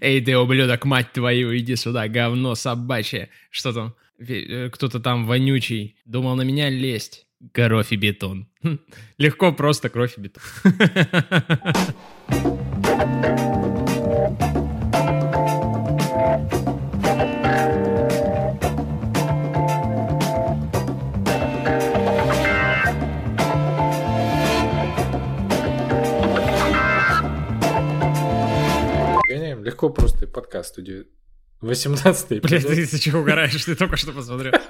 Эй, ты, ублюдок, мать твою, иди сюда, говно собачье. Что там? Э, кто-то там вонючий. Думал на меня лезть. Кровь и бетон. Хм, легко, просто кровь и бетон. легко просто подкаст студию. 18-й Блядь, ты из-за чего угораешь? Ты только что посмотрел.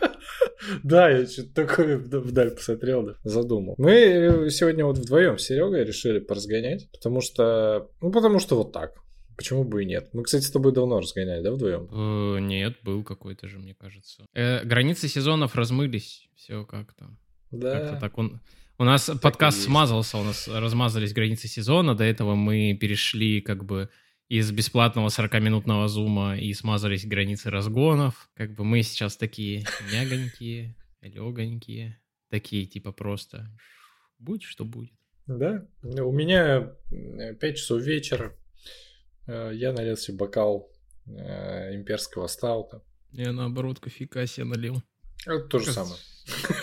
Да, я что-то такое вдаль посмотрел, да, задумал. Мы э, сегодня вот вдвоем с Серегой решили поразгонять, потому что, ну, потому что вот так. Почему бы и нет? Мы, кстати, с тобой давно разгоняли, да, вдвоем? Э, нет, был какой-то же, мне кажется. Э, границы сезонов размылись, все как-то. Да. Как-то так он... У нас так подкаст смазался, у нас размазались границы сезона, до этого мы перешли как бы из бесплатного 40-минутного зума и смазались границы разгонов. Как бы мы сейчас такие мягонькие, легонькие, такие типа просто будь что будет. Да, у меня 5 часов вечера, э, я налил себе бокал э, имперского стаута. Я наоборот кофейка себе налил. Это то же самое.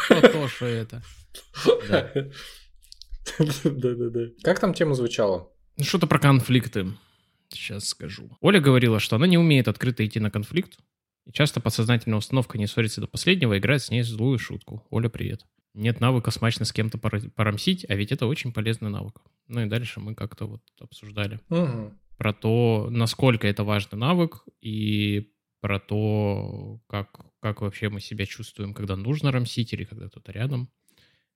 То, что это. Да-да-да. Как там тема звучала? Ну, что-то про конфликты. Сейчас скажу. Оля говорила, что она не умеет открыто идти на конфликт, и часто подсознательная установка не ссориться до последнего играет с ней злую шутку. Оля, привет. Нет навыка смачно с кем-то порамсить, а ведь это очень полезный навык. Ну и дальше мы как-то вот обсуждали угу. про то, насколько это важный навык, и про то, как, как вообще мы себя чувствуем, когда нужно рамсить или когда кто-то рядом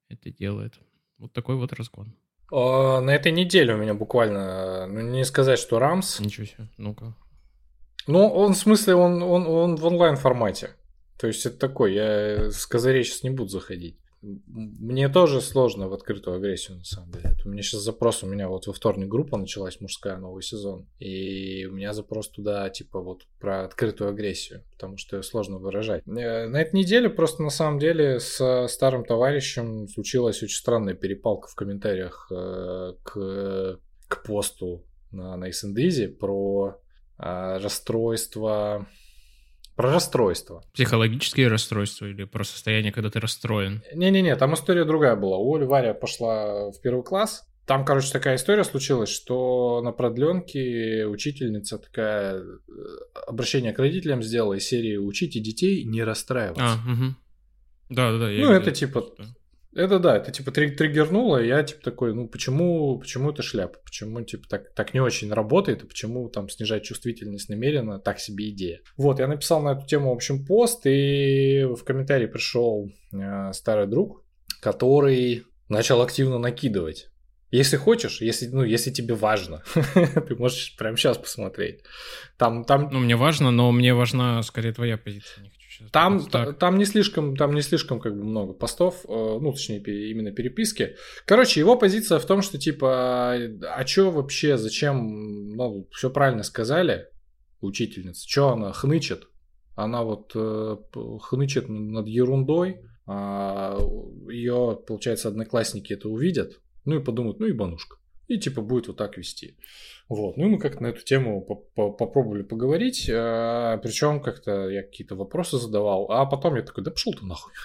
это делает. Вот такой вот разгон. А, на этой неделе у меня буквально, ну не сказать, что Рамс. Ничего себе, ну-ка. Ну, он в смысле, он, он, он в онлайн формате. То есть это такой, я с козырей сейчас не буду заходить. Мне тоже сложно в открытую агрессию, на самом деле. У меня сейчас запрос, у меня вот во вторник группа началась, мужская, новый сезон. И у меня запрос туда, типа, вот про открытую агрессию, потому что ее сложно выражать. Э, на этой неделе просто, на самом деле, с старым товарищем случилась очень странная перепалка в комментариях э, к, к посту на, на SNDZ про э, расстройство про расстройство. Психологические расстройства или про состояние, когда ты расстроен? Не-не-не, там история другая была. У Оли Варя пошла в первый класс. Там, короче, такая история случилась, что на продленке учительница такая э, обращение к родителям сделала из серии «Учите детей не расстраиваться». А, угу. Да, да, да. Ну, это типа да. Это да, это типа триггернуло, и я типа такой, ну почему, почему это шляпа? Почему типа так, так не очень работает, и почему там снижать чувствительность намеренно, так себе идея. Вот, я написал на эту тему, в общем, пост, и в комментарии пришел э, старый друг, который начал активно накидывать. Если хочешь, если, ну, если тебе важно, ты можешь прямо сейчас посмотреть. Там, там... Ну, мне важно, но мне важна скорее твоя позиция. Там, там не слишком, там не слишком как бы много постов, э, ну, точнее, именно переписки. Короче, его позиция в том, что типа, а чё вообще, зачем, ну, все правильно сказали, учительница, чё она хнычет? Она вот э, хнычет над ерундой, а ее, получается, одноклассники это увидят, ну и подумают, ну и банушка. И типа будет вот так вести. Вот. Ну и мы как-то на эту тему попробовали поговорить. А, причем как-то я какие-то вопросы задавал. А потом я такой, да пошел ты нахуй.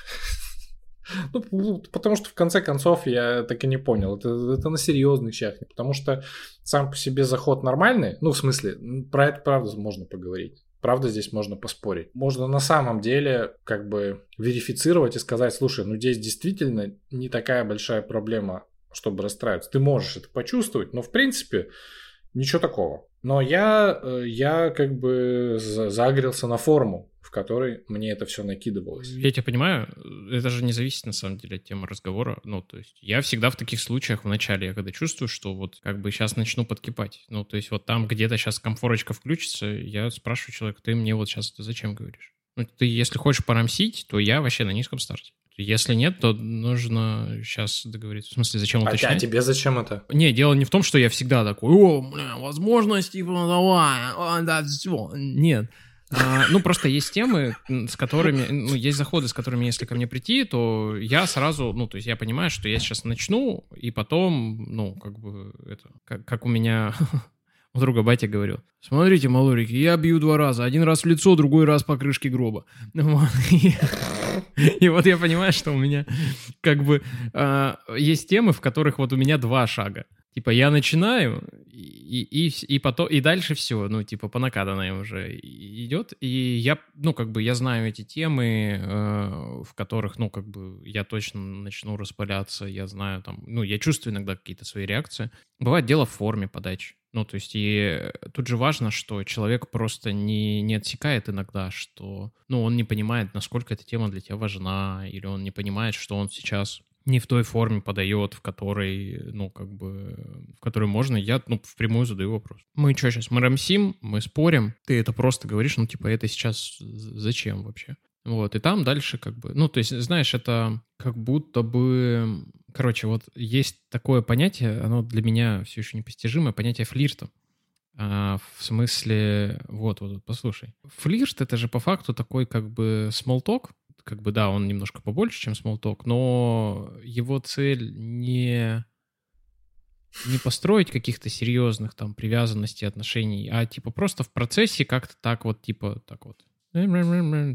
Ну, потому что в конце концов я так и не понял. Это, это на серьезных щах. Потому что сам по себе заход нормальный. Ну, в смысле, про это правда можно поговорить. Правда, здесь можно поспорить. Можно на самом деле как бы верифицировать и сказать, слушай, ну здесь действительно не такая большая проблема, чтобы расстраиваться. Ты можешь это почувствовать, но в принципе Ничего такого. Но я, э, я как бы загрелся на форму, в которой мне это все накидывалось. Я тебя понимаю, это же не зависит на самом деле от темы разговора. Ну, то есть я всегда в таких случаях в начале, я когда чувствую, что вот как бы сейчас начну подкипать. Ну, то есть вот там где-то сейчас комфорочка включится, я спрашиваю человека, ты мне вот сейчас это зачем говоришь? Ну, ты если хочешь порамсить, то я вообще на низком старте. Если нет, то нужно сейчас договориться. В смысле, зачем а уточнять? А тебе зачем это? Не, дело не в том, что я всегда такой, о, бля, возможность, типа, давай, о, да, все. Нет. А, ну, просто есть темы, с которыми, ну, есть заходы, с которыми, если ко мне прийти, то я сразу, ну, то есть я понимаю, что я сейчас начну, и потом, ну, как бы, это, как, как у меня У друга батя говорил, смотрите, малорики, я бью два раза. Один раз в лицо, другой раз по крышке гроба. И, вот я понимаю, что у меня как бы э, есть темы, в которых вот у меня два шага. Типа я начинаю, и, и, и, потом, и дальше все, ну, типа по накатанной уже идет. И я, ну, как бы я знаю эти темы, э, в которых, ну, как бы я точно начну распыляться, я знаю там, ну, я чувствую иногда какие-то свои реакции. Бывает дело в форме подачи. Ну, то есть, и тут же важно, что человек просто не, не отсекает иногда, что, ну, он не понимает, насколько эта тема для тебя важна, или он не понимает, что он сейчас не в той форме подает, в которой, ну, как бы, в которой можно, я, ну, впрямую задаю вопрос. Мы что сейчас, мы рамсим, мы спорим, ты это просто говоришь, ну, типа, это сейчас зачем вообще? Вот, и там дальше как бы, ну, то есть, знаешь, это как будто бы, короче, вот есть такое понятие, оно для меня все еще непостижимое, понятие флирта. А, в смысле, вот, вот, послушай. Флирт — это же по факту такой как бы talk, как бы, да, он немножко побольше, чем Smalltalk, но его цель не не построить каких-то серьезных там привязанностей, отношений, а типа просто в процессе как-то так вот, типа, так вот,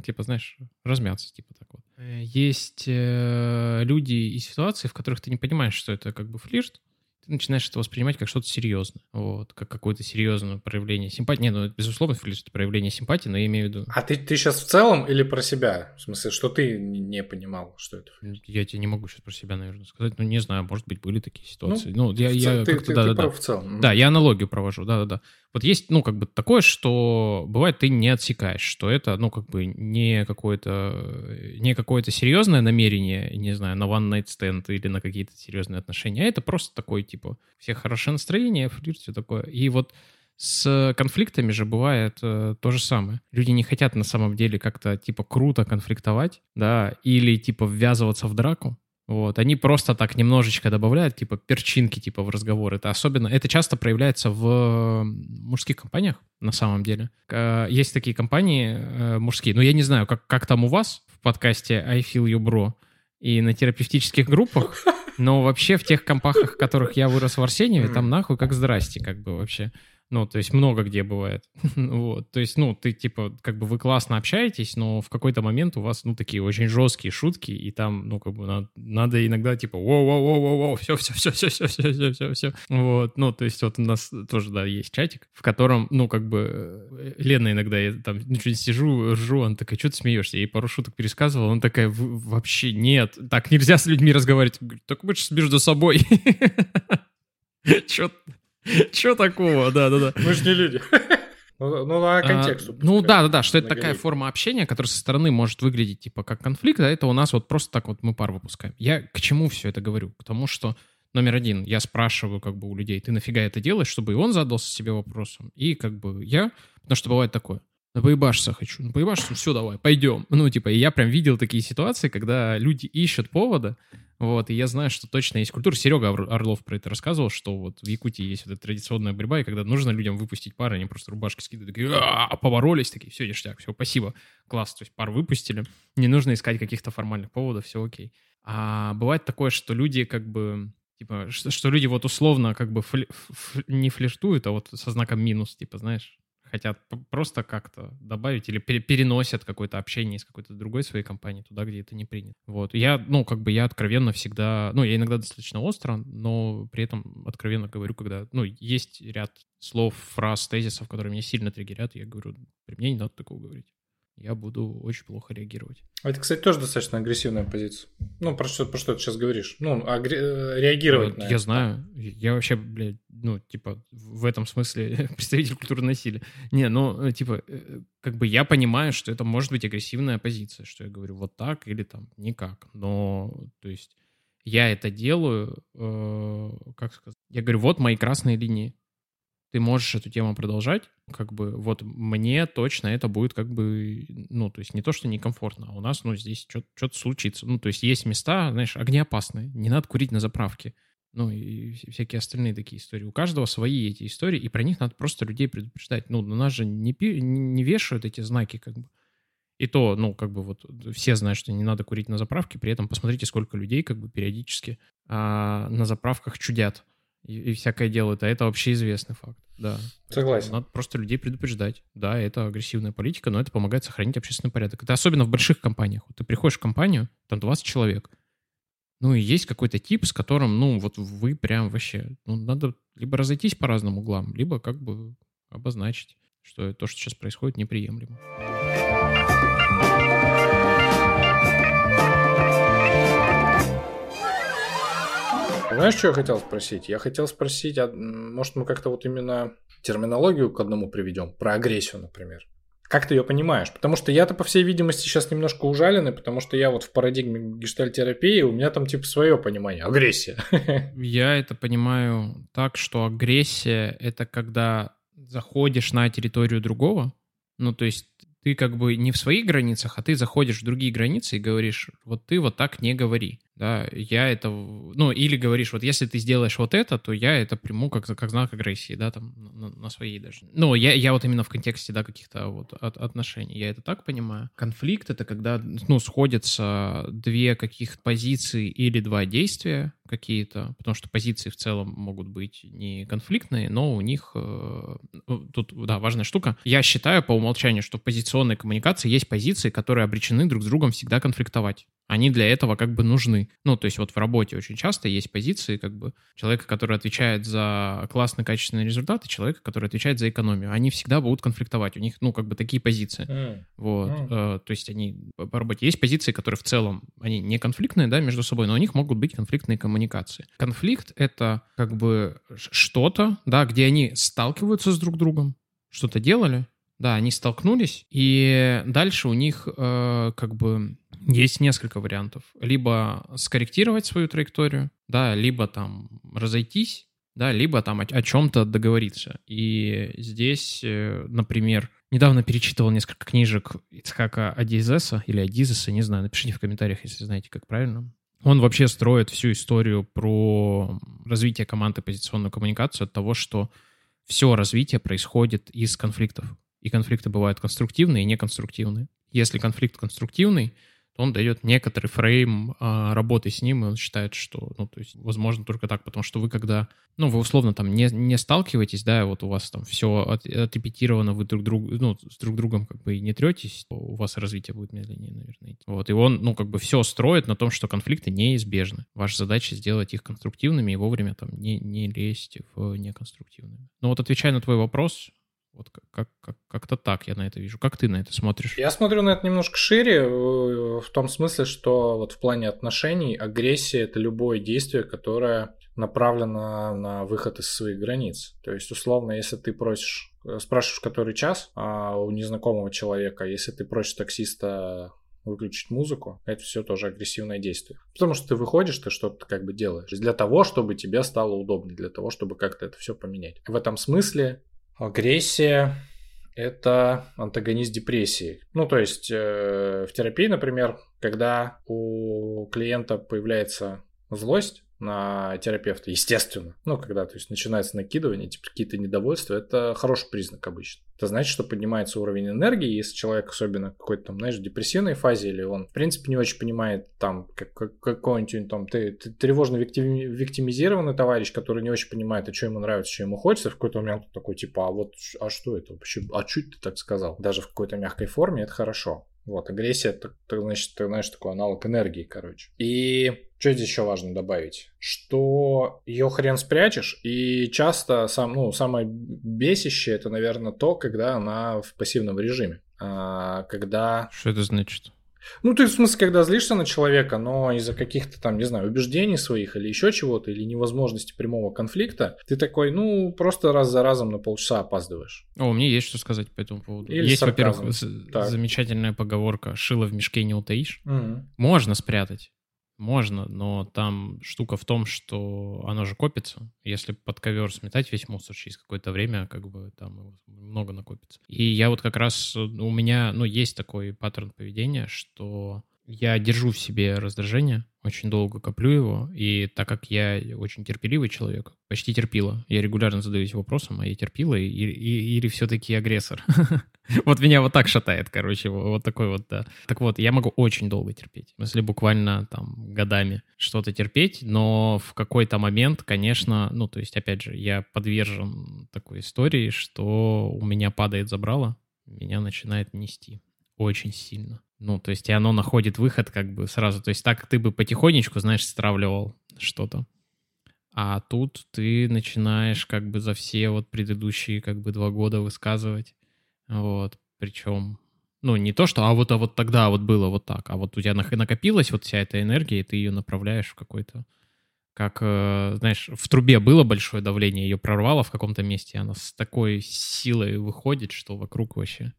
типа, знаешь, размяться, типа так вот. Э, есть э, люди и ситуации, в которых ты не понимаешь, что это как бы флирт, ты начинаешь это воспринимать как что-то серьезное, вот, как какое-то серьезное проявление симпатии. Не, ну, безусловно, это проявление симпатии, но я имею в виду... А ты, ты сейчас в целом или про себя? В смысле, что ты не понимал, что это Я тебе не могу сейчас про себя, наверное, сказать. Ну, не знаю, может быть, были такие ситуации. Ну, ну я, я ты, как-то, ты, да, ты да, да. в целом. Да, я аналогию провожу, да-да-да. Вот есть, ну, как бы такое, что бывает ты не отсекаешь, что это, ну, как бы не какое-то, не какое-то серьезное намерение, не знаю, на one night stand или на какие-то серьезные отношения, а это просто такой, типа, всех хорошее настроение, флирт, все такое. И вот с конфликтами же бывает э, то же самое. Люди не хотят на самом деле как-то, типа, круто конфликтовать, да, или, типа, ввязываться в драку, вот, они просто так немножечко добавляют, типа, перчинки, типа, в разговор. Это особенно, это часто проявляется в мужских компаниях, на самом деле. Есть такие компании э, мужские, но я не знаю, как, как там у вас в подкасте I Feel You Bro и на терапевтических группах, но вообще в тех компахах, в которых я вырос в Арсеньеве, там нахуй как здрасте, как бы вообще. Ну, то есть много где бывает. вот. То есть, ну, ты, типа, как бы вы классно общаетесь, но в какой-то момент у вас, ну, такие очень жесткие шутки, и там, ну, как бы надо, надо иногда, типа, воу-воу-воу-воу, все, все, все, все, все, все, все, все, все. Вот. Ну, то есть вот у нас тоже, да, есть чатик, в котором, ну, как бы, э, Лена иногда, я там что-нибудь сижу, ржу, она такая, что ты смеешься? Я ей пару шуток пересказывал, она такая, вообще нет, так нельзя с людьми разговаривать. Говорю, так мы же между собой. Че Че такого, да-да-да. Мы же не люди. Ну, ну, а контексту. А, ну, да-да-да, что это такая форма общения, которая со стороны может выглядеть, типа, как конфликт, а это у нас вот просто так вот мы пар выпускаем. Я к чему все это говорю? К тому, что, номер один, я спрашиваю как бы у людей, ты нафига это делаешь, чтобы и он задался себе вопросом, и как бы я, потому что бывает такое, ну, поебашься хочу, ну, поебашься, все, давай, пойдем. Ну, типа, и я прям видел такие ситуации, когда люди ищут повода, вот, и я знаю, что точно есть культура. Серега Орлов про это рассказывал, что вот в Якутии есть вот эта традиционная борьба, и когда нужно людям выпустить пары, они просто рубашки скидывают, такие, поборолись, такие, все, ништяк, все, спасибо, класс, то есть пар выпустили, не нужно искать каких-то формальных поводов, все окей. А бывает такое, что люди как бы типа, что, что люди вот условно как бы фли, ф, не флиртуют, а вот со знаком минус, типа, знаешь, хотят просто как-то добавить или переносят какое-то общение из какой-то другой своей компании туда, где это не принято. Вот. Я, ну, как бы я откровенно всегда, ну, я иногда достаточно остро, но при этом откровенно говорю, когда, ну, есть ряд слов, фраз, тезисов, которые меня сильно триггерят, я говорю, при мне не надо такого говорить я буду очень плохо реагировать. А это, кстати, тоже достаточно агрессивная позиция. Ну, про что, про что ты сейчас говоришь? Ну, агре- э, реагировать я, на Я знаю. Я вообще, блядь, ну, типа, в этом смысле представитель культуры насилия. Не, ну, э, типа, э, как бы я понимаю, что это может быть агрессивная позиция, что я говорю вот так или там никак. Но, то есть, я это делаю, э, как сказать, я говорю, вот мои красные линии ты можешь эту тему продолжать, как бы вот мне точно это будет как бы, ну, то есть не то, что некомфортно, а у нас, ну, здесь что-то случится. Ну, то есть есть места, знаешь, огнеопасные, не надо курить на заправке. Ну, и всякие остальные такие истории. У каждого свои эти истории, и про них надо просто людей предупреждать. Ну, на нас же не, не вешают эти знаки, как бы. И то, ну, как бы вот все знают, что не надо курить на заправке, при этом посмотрите, сколько людей как бы периодически а, на заправках чудят и, и всякое делают, а это вообще известный факт, да. Согласен. Надо просто людей предупреждать. Да, это агрессивная политика, но это помогает сохранить общественный порядок. Это особенно в больших компаниях. Вот ты приходишь в компанию, там 20 человек, ну и есть какой-то тип, с которым, ну, вот вы прям вообще, ну, надо либо разойтись по разным углам, либо как бы обозначить, что то, что сейчас происходит, неприемлемо. Знаешь, что я хотел спросить? Я хотел спросить, а, может, мы как-то вот именно терминологию к одному приведем, про агрессию, например. Как ты ее понимаешь? Потому что я-то, по всей видимости, сейчас немножко ужаленный, потому что я вот в парадигме гештальтерапии, у меня там типа свое понимание. Агрессия. Я это понимаю так, что агрессия — это когда заходишь на территорию другого, ну, то есть ты как бы не в своих границах, а ты заходишь в другие границы и говоришь, вот ты вот так не говори да, я это, ну, или говоришь, вот если ты сделаешь вот это, то я это приму как, как знак агрессии, да, там, на, на своей даже. Ну, я, я вот именно в контексте, да, каких-то вот от, отношений, я это так понимаю. Конфликт — это когда, ну, сходятся две каких позиции или два действия какие-то, потому что позиции в целом могут быть не конфликтные, но у них, э, ну, тут, да, важная штука. Я считаю по умолчанию, что в позиционной коммуникации есть позиции, которые обречены друг с другом всегда конфликтовать они для этого как бы нужны. Ну, то есть вот в работе очень часто есть позиции как бы человека, который отвечает за классный качественный результат, и человека, который отвечает за экономию. Они всегда будут конфликтовать. У них, ну, как бы такие позиции. Mm. Вот. Mm. Э, то есть они по работе. Есть позиции, которые в целом, они не конфликтные, да, между собой, но у них могут быть конфликтные коммуникации. Конфликт — это как бы что-то, да, где они сталкиваются с друг другом, что-то делали, да, они столкнулись, и дальше у них э, как бы есть несколько вариантов. Либо скорректировать свою траекторию, да, либо там разойтись, да, либо там о, о чем-то договориться. И здесь, э, например, недавно перечитывал несколько книжек Ицхака Адизеса или Адизеса, не знаю, напишите в комментариях, если знаете, как правильно. Он вообще строит всю историю про развитие команды позиционную коммуникацию от того, что все развитие происходит из конфликтов. И конфликты бывают конструктивные и неконструктивные. Если конфликт конструктивный, он дает некоторый фрейм а, работы с ним, и он считает, что, ну, то есть, возможно, только так, потому что вы когда, ну, вы условно там не, не сталкиваетесь, да, вот у вас там все от, отрепетировано, вы друг друг, ну, с друг другом как бы не третесь, у вас развитие будет медленнее, наверное. Вот, и он, ну, как бы все строит на том, что конфликты неизбежны. Ваша задача сделать их конструктивными и вовремя там не, не лезть в неконструктивные. Ну, вот отвечая на твой вопрос, вот как, как, как-то так я на это вижу. Как ты на это смотришь? Я смотрю на это немножко шире, э, в том смысле, что вот в плане отношений агрессия — это любое действие, которое направлено на выход из своих границ. То есть, условно, если ты просишь, э, спрашиваешь, который час а у незнакомого человека, если ты просишь таксиста выключить музыку, это все тоже агрессивное действие. Потому что ты выходишь, ты что-то как бы делаешь. Для того, чтобы тебе стало удобнее, для того, чтобы как-то это все поменять. В этом смысле Агрессия – это антагонист депрессии. Ну, то есть э, в терапии, например, когда у клиента появляется злость, на терапевта, естественно. Ну, когда то есть, начинается накидывание, типа какие-то недовольства, это хороший признак обычно. Это значит, что поднимается уровень энергии, если человек особенно какой-то там, знаешь, в депрессивной фазе, или он, в принципе, не очень понимает там, как, как, какой-нибудь там, ты, ты тревожно виктимизированный товарищ, который не очень понимает, а что ему нравится, что ему хочется, в какой-то момент такой, типа, а вот, а что это вообще, а чуть ты так сказал? Даже в какой-то мягкой форме это хорошо. Вот, агрессия, это, значит, ты знаешь, такой аналог энергии, короче. И что здесь еще важно добавить? Что ее хрен спрячешь, и часто сам, ну, самое бесящее это, наверное, то, когда она в пассивном режиме. А, когда... Что это значит? Ну, ты в смысле, когда злишься на человека, но из-за каких-то там, не знаю, убеждений своих или еще чего-то, или невозможности прямого конфликта, ты такой, ну, просто раз за разом на полчаса опаздываешь. О, мне есть что сказать по этому поводу. Или есть, во-первых, замечательная поговорка «шило в мешке не утаишь». Угу. Можно спрятать. Можно, но там штука в том, что оно же копится. Если под ковер сметать весь мусор через какое-то время, как бы там много накопится. И я вот как раз, у меня, ну, есть такой паттерн поведения, что я держу в себе раздражение, очень долго коплю его, и так как я очень терпеливый человек, почти терпила, я регулярно задаюсь вопросом, а я терпила или, или все-таки агрессор? Вот меня вот так шатает, короче, вот такой вот, да. Так вот, я могу очень долго терпеть, если буквально там годами что-то терпеть, но в какой-то момент, конечно, ну, то есть, опять же, я подвержен такой истории, что у меня падает забрало, меня начинает нести очень сильно. Ну, то есть, и оно находит выход как бы сразу. То есть, так ты бы потихонечку, знаешь, стравливал что-то. А тут ты начинаешь как бы за все вот предыдущие как бы два года высказывать. Вот. Причем, ну, не то, что а вот, а вот тогда вот было вот так, а вот у тебя накопилась вот вся эта энергия, и ты ее направляешь в какой-то как, э, знаешь, в трубе было большое давление, ее прорвало в каком-то месте, она с такой силой выходит, что вокруг вообще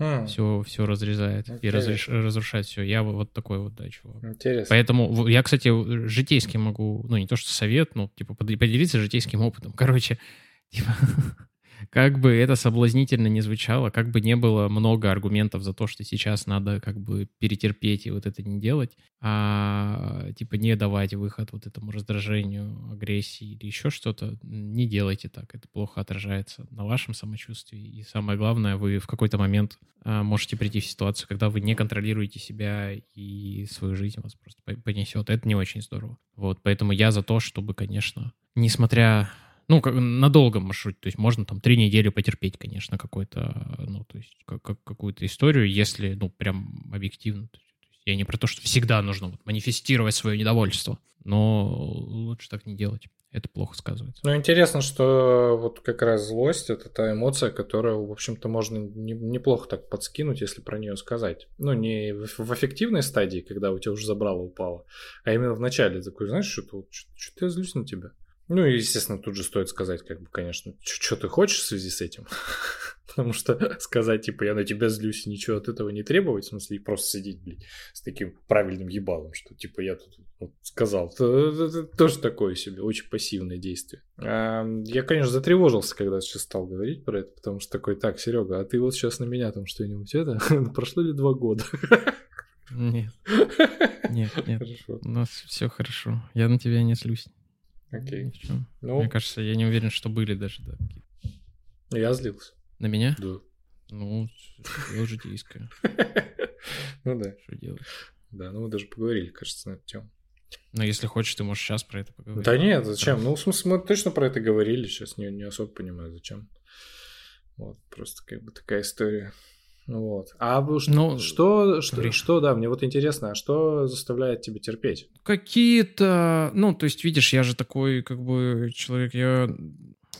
Mm. Все, все разрезает Интересно. и разреш, разрушает все. Я вот такой вот, да, чувак. Интересно. Поэтому я, кстати, житейский могу, ну, не то что совет, ну, типа, поделиться житейским опытом. Короче, типа, как бы это соблазнительно не звучало, как бы не было много аргументов за то, что сейчас надо как бы перетерпеть и вот это не делать, а типа не давать выход вот этому раздражению, агрессии или еще что-то, не делайте так, это плохо отражается на вашем самочувствии. И самое главное, вы в какой-то момент а, можете прийти в ситуацию, когда вы не контролируете себя и свою жизнь вас просто понесет. Это не очень здорово. Вот, поэтому я за то, чтобы, конечно, несмотря ну, как, на долгом маршруте, то есть можно там три недели потерпеть, конечно, какой-то, ну, то есть как, как, какую-то историю, если, ну, прям объективно. То есть я не про то, что всегда нужно вот манифестировать свое недовольство, но лучше так не делать. Это плохо сказывается. Ну, интересно, что вот как раз злость — это та эмоция, которую, в общем-то, можно не, неплохо так подскинуть, если про нее сказать. Ну, не в, в эффективной стадии, когда у тебя уже забрало упало, а именно в начале. Такой, знаешь, что-то, что-то я злюсь на тебя. Ну и, естественно, тут же стоит сказать, как бы, конечно, что ты хочешь в связи с этим. Потому что сказать, типа, я на тебя злюсь, и ничего от этого не требовать, в смысле, просто сидеть, блядь, с таким правильным ебалом, что, типа, я тут вот, сказал. Это, тоже такое себе, очень пассивное действие. А, я, конечно, затревожился, когда сейчас стал говорить про это, потому что такой, так, Серега, а ты вот сейчас на меня там что-нибудь это? Прошло ли два года? Нет. Нет, нет. Хорошо. У нас все хорошо. Я на тебя не злюсь. Окей. Ну, Мне кажется, я не уверен, что были даже, да. Я злился. На меня? Да. Ну, я житейская. Ну да. Что делать? Да, ну мы даже поговорили, кажется, на эту тему. Но если хочешь, ты можешь сейчас про это поговорить. Да нет, зачем? Ну, в смысле, мы точно про это говорили, сейчас не, не особо понимаю, зачем. Вот, просто как бы такая история. Вот. А ну, что, что, что, да, мне вот интересно, а что заставляет тебя терпеть? Какие-то, ну, то есть, видишь, я же такой, как бы, человек, я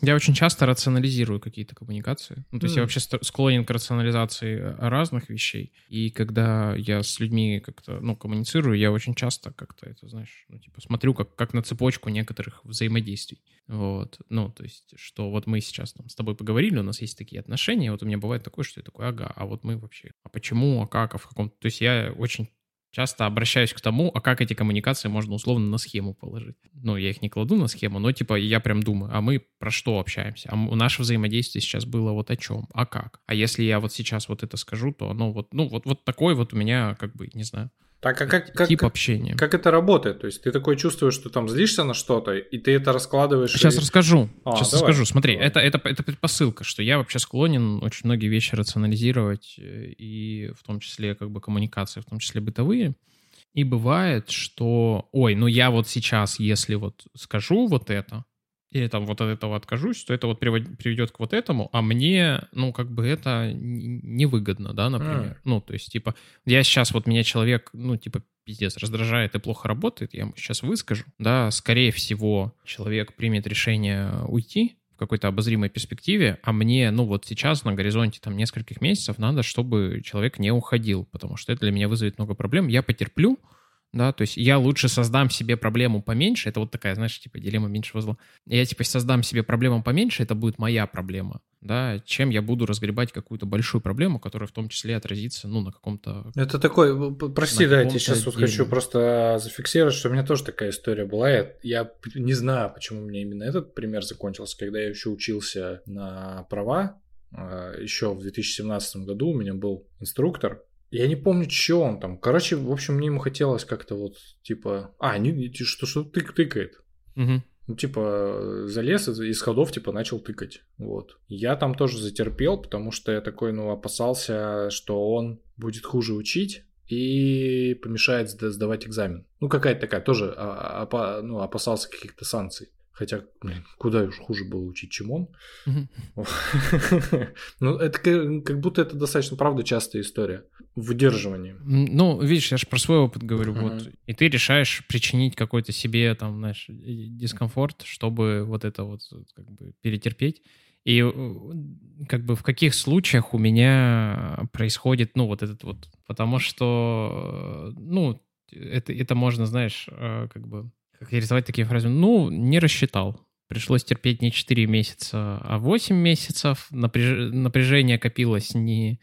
я очень часто рационализирую какие-то коммуникации. Ну, то есть mm. я вообще склонен к рационализации разных вещей. И когда я с людьми как-то, ну, коммуницирую, я очень часто как-то это, знаешь, ну, типа, смотрю как, как на цепочку некоторых взаимодействий. Вот. Ну, то есть, что вот мы сейчас там с тобой поговорили, у нас есть такие отношения, вот у меня бывает такое, что я такой, ага, а вот мы вообще, а почему, а как, а в каком... То есть я очень часто обращаюсь к тому, а как эти коммуникации можно условно на схему положить. Ну, я их не кладу на схему, но типа я прям думаю, а мы про что общаемся? А наше взаимодействие сейчас было вот о чем? А как? А если я вот сейчас вот это скажу, то оно вот, ну, вот, вот такой вот у меня, как бы, не знаю, так, а как, как, тип общения. Как это работает? То есть ты такой чувствуешь, что там злишься на что-то, и ты это раскладываешь. Сейчас и... расскажу. А, Сейчас давай. расскажу. Смотри, давай. это, это, это предпосылка, что я вообще склонен очень многие вещи рационализировать, э, и в том числе как бы коммуникации, в том числе бытовые. И бывает, что, ой, ну я вот сейчас, если вот скажу вот это, или там вот от этого откажусь, то это вот приведет к вот этому, а мне, ну, как бы это невыгодно, да, например. Mm. Ну, то есть, типа, я сейчас вот меня человек, ну, типа, пиздец, раздражает и плохо работает, я ему сейчас выскажу, да, скорее всего, человек примет решение уйти, какой-то обозримой перспективе, а мне, ну вот сейчас на горизонте там нескольких месяцев надо, чтобы человек не уходил, потому что это для меня вызовет много проблем. Я потерплю, да, то есть я лучше создам себе проблему поменьше, это вот такая, знаешь, типа дилемма меньшего зла. Я типа создам себе проблему поменьше, это будет моя проблема, да, чем я буду разгребать какую-то большую проблему, которая в том числе отразится, ну, на каком-то... Это такой, прости, да, я сейчас вот хочу просто зафиксировать, что у меня тоже такая история была, я, я не знаю, почему у меня именно этот пример закончился, когда я еще учился на права, а, еще в 2017 году у меня был инструктор, я не помню, что он там. Короче, в общем, мне ему хотелось как-то вот, типа... А, не, что, что тык, тыкает. Угу. Ну, типа, залез из ходов, типа, начал тыкать. Вот. Я там тоже затерпел, потому что я такой, ну, опасался, что он будет хуже учить, и помешает сдавать экзамен. Ну, какая-то такая, тоже а, а, ну, опасался каких-то санкций. Хотя, блин, куда уж хуже было учить, чем он. Ну, это как будто это достаточно, правда, частая история. Выдерживание. Ну, видишь, я же про свой опыт говорю. Вот. И ты решаешь причинить какой-то себе, там, знаешь, дискомфорт, чтобы вот это вот как бы перетерпеть. И как бы в каких случаях у меня происходит, ну, вот этот вот, потому что, ну, это, это можно, знаешь, э, как бы как рисовать такие фразы, ну, не рассчитал. Пришлось терпеть не 4 месяца, а 8 месяцев. Напряж... Напряжение копилось не,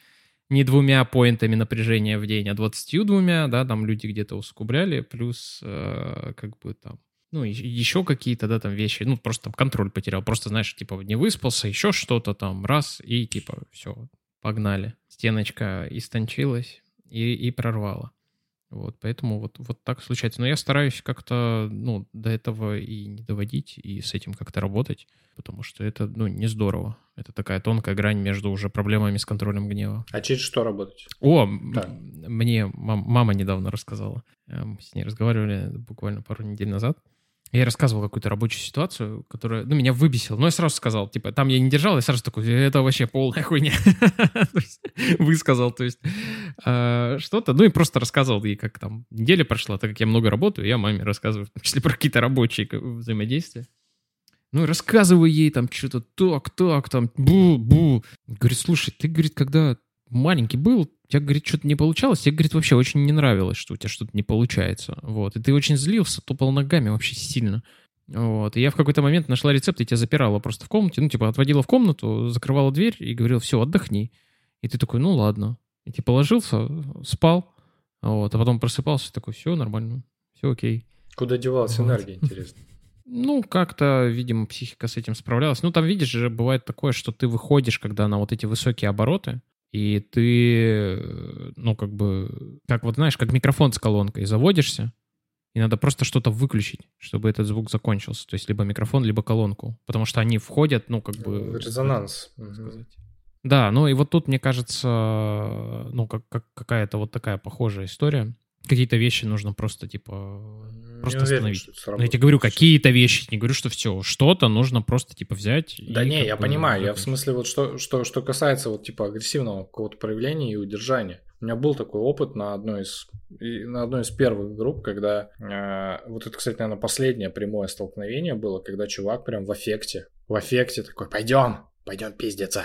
не двумя поинтами напряжения в день, а 22, да, там люди где-то усугубляли, плюс э, как бы там ну, еще какие-то, да, там вещи, ну, просто там контроль потерял, просто, знаешь, типа, не выспался, еще что-то там, раз, и типа, все, погнали. Стеночка истончилась и, и прорвала. Вот, поэтому вот, вот так случается. Но я стараюсь как-то, ну, до этого и не доводить, и с этим как-то работать, потому что это, ну, не здорово. Это такая тонкая грань между уже проблемами с контролем гнева. А через что работать? О, да. мне мам, мама недавно рассказала. Э, мы с ней разговаривали буквально пару недель назад. Я рассказывал какую-то рабочую ситуацию, которая, ну, меня выбесила. Но я сразу сказал, типа, там я не держал, я сразу такой, это вообще полная хуйня. Высказал, то есть а, что-то. Ну, и просто рассказывал ей, как там неделя прошла, так как я много работаю, я маме рассказываю, в том числе про какие-то рабочие взаимодействия. Ну, и рассказываю ей там что-то так, так, там, бу-бу. Говорит, слушай, ты, говорит, когда маленький был, тебя, говорит, что-то не получалось, тебе, говорит, вообще очень не нравилось, что у тебя что-то не получается. Вот. И ты очень злился, топал ногами вообще сильно. Вот. И я в какой-то момент нашла рецепт, и тебя запирала просто в комнате, ну, типа, отводила в комнату, закрывала дверь и говорила, все, отдохни. И ты такой, ну, ладно. И ты положился, спал, вот, а потом просыпался, такой, все нормально, все окей. Куда девалась вот. энергия, интересно? Ну, как-то, видимо, психика с этим справлялась. Ну, там, видишь же, бывает такое, что ты выходишь, когда на вот эти высокие обороты, и ты, ну, как бы, как вот, знаешь, как микрофон с колонкой, заводишься, и надо просто что-то выключить, чтобы этот звук закончился. То есть либо микрофон, либо колонку. Потому что они входят, ну, как бы... Резонанс. Да, ну и вот тут, мне кажется, ну, как, как какая-то вот такая похожая история. Какие-то вещи нужно просто, типа, просто уверен, остановить. Но я тебе говорю, какие-то вещи, не говорю, что все. Что-то нужно просто, типа, взять. Да не, я понимаю. Я в смысле, вот что, что, что касается, вот, типа, агрессивного какого-то проявления и удержания. У меня был такой опыт на одной из, на одной из первых групп, когда, э, вот это, кстати, наверное, последнее прямое столкновение было, когда чувак прям в аффекте, в аффекте такой, пойдем, пойдем пиздиться,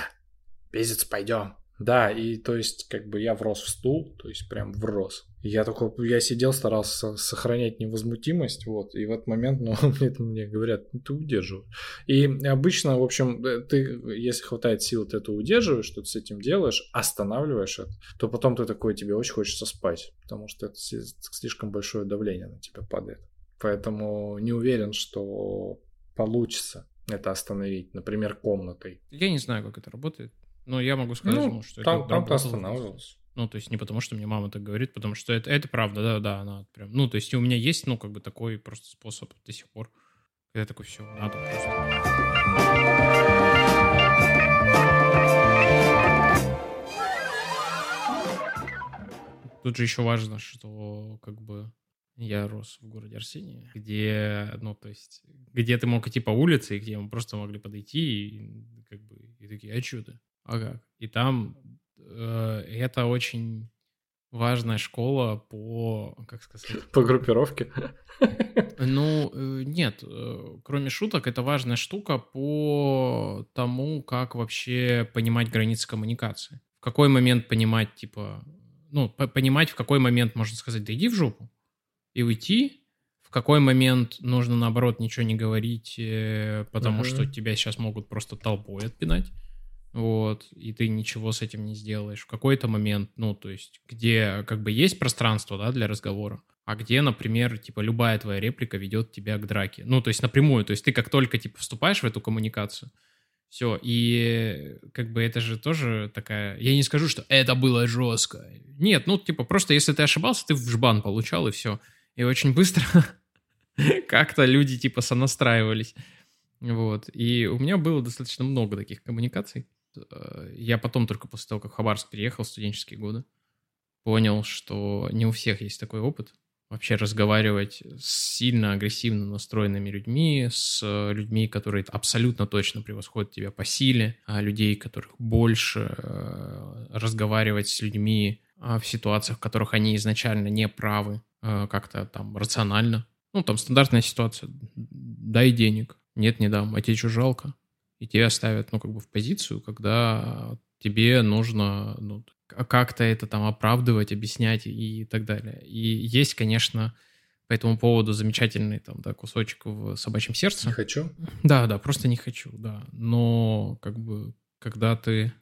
пиздец, пойдем. Да, и то есть, как бы я врос в стул, то есть прям врос. Я такой, я сидел, старался сохранять невозмутимость, вот, и в этот момент, ну, мне, мне говорят, ну, ты удерживаешь. И обычно, в общем, э, ты, если хватает сил, ты это удерживаешь, что ты с этим делаешь, останавливаешь это, то потом ты такой, тебе очень хочется спать, потому что это слишком большое давление на тебя падает. Поэтому не уверен, что получится это остановить, например, комнатой. Я не знаю, как это работает, но я могу сказать, ну, что там, это там ты останавливался. Ну, то есть не потому, что мне мама так говорит, потому что это, это правда, да, да, она прям... Ну, то есть у меня есть, ну, как бы такой просто способ до сих пор. Когда такой, все, надо просто... Тут же еще важно, что как бы я рос в городе Арсении, где, ну, то есть, где ты мог идти по улице, и где мы просто могли подойти, и как бы, и такие, а что ты? А как? И там Э, это очень важная школа по, как сказать... По группировке? Ну, э, нет, э, кроме шуток, это важная штука по тому, как вообще понимать границы коммуникации. В какой момент понимать, типа, ну, понимать, в какой момент можно сказать, да иди в жопу, и уйти, в какой момент нужно, наоборот, ничего не говорить, потому uh-huh. что тебя сейчас могут просто толпой отпинать вот, и ты ничего с этим не сделаешь. В какой-то момент, ну, то есть, где как бы есть пространство, да, для разговора, а где, например, типа, любая твоя реплика ведет тебя к драке. Ну, то есть, напрямую, то есть, ты как только, типа, вступаешь в эту коммуникацию, все, и как бы это же тоже такая... Я не скажу, что это было жестко. Нет, ну, типа, просто если ты ошибался, ты в жбан получал, и все. И очень быстро как-то люди типа сонастраивались. Вот. И у меня было достаточно много таких коммуникаций. Э, я потом только после того, как в Хабаровск переехал в студенческие годы, понял, что не у всех есть такой опыт вообще разговаривать с сильно агрессивно настроенными людьми, с людьми, которые абсолютно точно превосходят тебя по силе, а людей, которых больше, э, разговаривать с людьми а, в ситуациях, в которых они изначально не правы, э, как-то там рационально. Ну, там стандартная ситуация. Дай денег. Нет, не дам. А тебе что, жалко? И тебя ставят, ну, как бы в позицию, когда тебе нужно ну, как-то это там оправдывать, объяснять и так далее. И есть, конечно, по этому поводу замечательный там, да, кусочек в «Собачьем сердце». Не хочу? Да, да, просто не хочу, да. Но как бы, когда ты...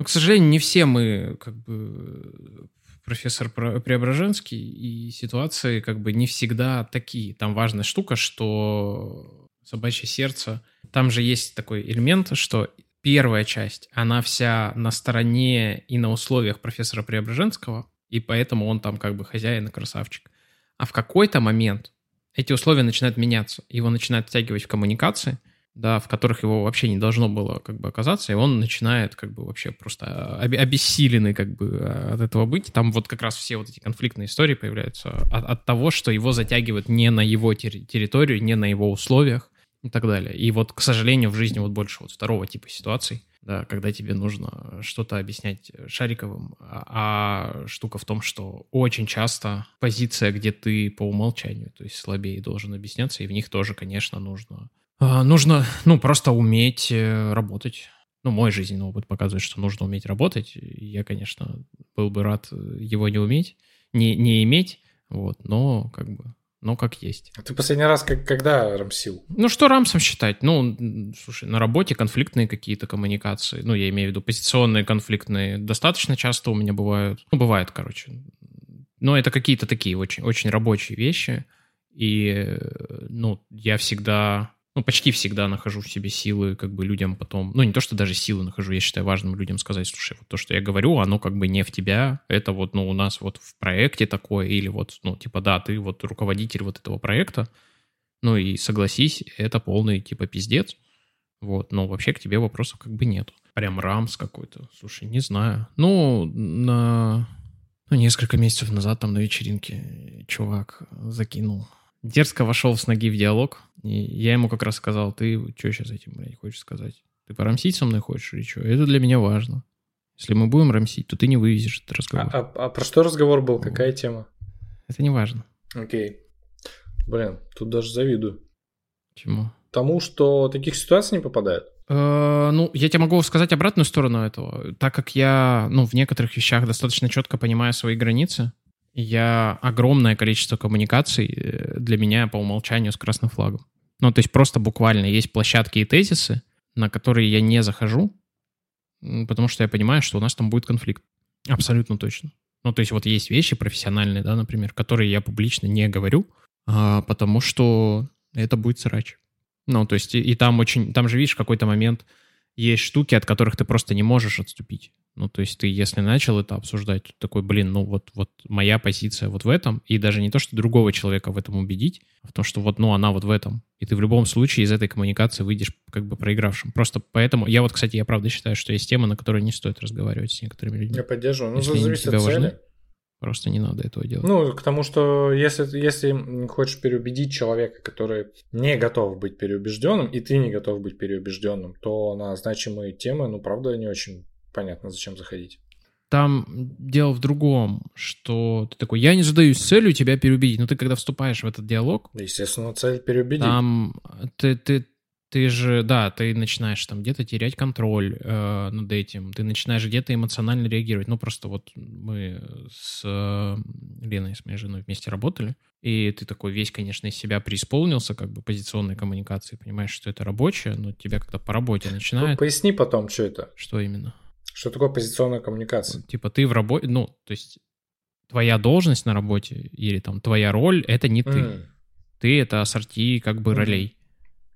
Ну, к сожалению, не все мы как бы профессор Преображенский, и ситуации как бы не всегда такие. Там важная штука, что «Собачье сердце», там же есть такой элемент, что первая часть, она вся на стороне и на условиях профессора Преображенского, и поэтому он там как бы хозяин и красавчик. А в какой-то момент эти условия начинают меняться, его начинают втягивать в коммуникации, да, в которых его вообще не должно было как бы оказаться, и он начинает как бы вообще просто обессиленный как бы от этого быть. Там вот как раз все вот эти конфликтные истории появляются от, от того, что его затягивают не на его территорию, не на его условиях, и так далее. И вот, к сожалению, в жизни вот больше вот второго типа ситуаций, да, когда тебе нужно что-то объяснять Шариковым, а, а штука в том, что очень часто позиция, где ты по умолчанию, то есть слабее должен объясняться, и в них тоже, конечно, нужно, а, нужно, ну, просто уметь э, работать. Ну, мой жизненный опыт показывает, что нужно уметь работать. Я, конечно, был бы рад его не уметь, не, не иметь, вот, но как бы но как есть. А ты последний раз как, когда рамсил? Ну, что рамсом считать? Ну, слушай, на работе конфликтные какие-то коммуникации, ну, я имею в виду позиционные конфликтные, достаточно часто у меня бывают. Ну, бывает, короче. Но это какие-то такие очень, очень рабочие вещи. И, ну, я всегда ну, почти всегда нахожу в себе силы, как бы людям потом, ну, не то, что даже силы нахожу, я считаю важным людям сказать, слушай, вот то, что я говорю, оно как бы не в тебя, это вот, ну, у нас вот в проекте такое, или вот, ну, типа, да, ты вот руководитель вот этого проекта, ну, и согласись, это полный, типа, пиздец, вот, но вообще к тебе вопросов как бы нету. Прям рамс какой-то, слушай, не знаю. Ну, на... Ну, несколько месяцев назад там на вечеринке чувак закинул дерзко вошел с ноги в диалог. И я ему как раз сказал, ты что сейчас этим, блядь, хочешь сказать? Ты порамсить со мной хочешь или что? Это для меня важно. Если мы будем рамсить, то ты не вывезешь этот разговор. А, а, а про что разговор был? Какая тема? Это не важно. Окей. Блин, тут даже завидую. Чему? Тому, что таких ситуаций не попадает. Э, ну, я тебе могу сказать обратную сторону этого. Так как я, ну, в некоторых вещах достаточно четко понимаю свои границы, я огромное количество коммуникаций э, для меня по умолчанию с красным флагом. Ну, то есть просто буквально есть площадки и тезисы, на которые я не захожу, потому что я понимаю, что у нас там будет конфликт. Абсолютно точно. Ну, то есть вот есть вещи профессиональные, да, например, которые я публично не говорю, а, потому что это будет срач. Ну, то есть и, и там очень, там же, видишь, в какой-то момент есть штуки, от которых ты просто не можешь отступить. Ну, то есть ты, если начал это обсуждать, такой, блин, ну вот, вот моя позиция вот в этом, и даже не то, что другого человека в этом убедить, а в том, что вот, ну, она вот в этом. И ты в любом случае из этой коммуникации выйдешь как бы проигравшим. Просто поэтому, я вот, кстати, я правда считаю, что есть темы, на которые не стоит разговаривать с некоторыми людьми. Я поддерживаю. Ну, если зависит от цели. Важны, просто не надо этого делать. Ну, к тому, что если, если хочешь переубедить человека, который не готов быть переубежденным, и ты не готов быть переубежденным, то на значимые темы, ну, правда, не очень понятно, зачем заходить. Там дело в другом, что ты такой, я не задаюсь целью тебя переубедить, но ты когда вступаешь в этот диалог... Естественно, цель переубедить. Там ты, ты, ты же, да, ты начинаешь там где-то терять контроль э, над этим, ты начинаешь где-то эмоционально реагировать. Ну, просто вот мы с э, Леной, с моей женой вместе работали, и ты такой весь, конечно, из себя преисполнился, как бы позиционной коммуникации, понимаешь, что это рабочее, но тебя когда по работе начинает... Поясни потом, что это. Что именно? Что такое позиционная коммуникация? Типа ты в работе, ну, то есть твоя должность на работе или там твоя роль — это не ты. Mm. Ты — это ассорти как бы mm. ролей.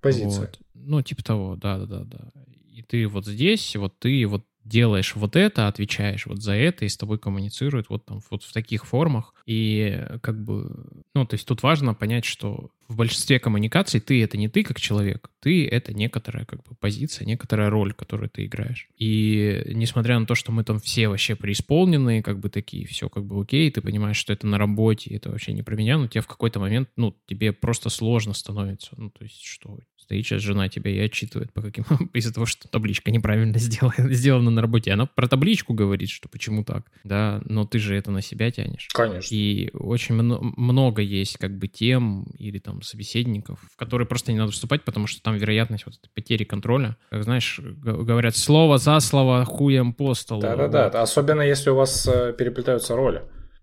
Позиция. Вот. Ну, типа того, да-да-да. И ты вот здесь, вот ты вот делаешь вот это, отвечаешь вот за это, и с тобой коммуницируют вот там вот в таких формах. И как бы, ну, то есть тут важно понять, что в большинстве коммуникаций ты — это не ты как человек, ты — это некоторая как бы позиция, некоторая роль, которую ты играешь. И несмотря на то, что мы там все вообще преисполненные, как бы такие, все как бы окей, ты понимаешь, что это на работе, это вообще не про меня, но тебе в какой-то момент, ну, тебе просто сложно становится. Ну, то есть что, стоит сейчас жена тебя и отчитывает по каким из-за того, что табличка неправильно сделана, сделана на работе. Она про табличку говорит, что почему так, да, но ты же это на себя тянешь. Конечно. И очень много есть как бы тем или там собеседников, в которые просто не надо вступать, потому что там вероятность вот этой потери контроля. Как знаешь, говорят слово за слово, хуем по столу. Да-да-да, вот. особенно если у вас э, переплетаются роли.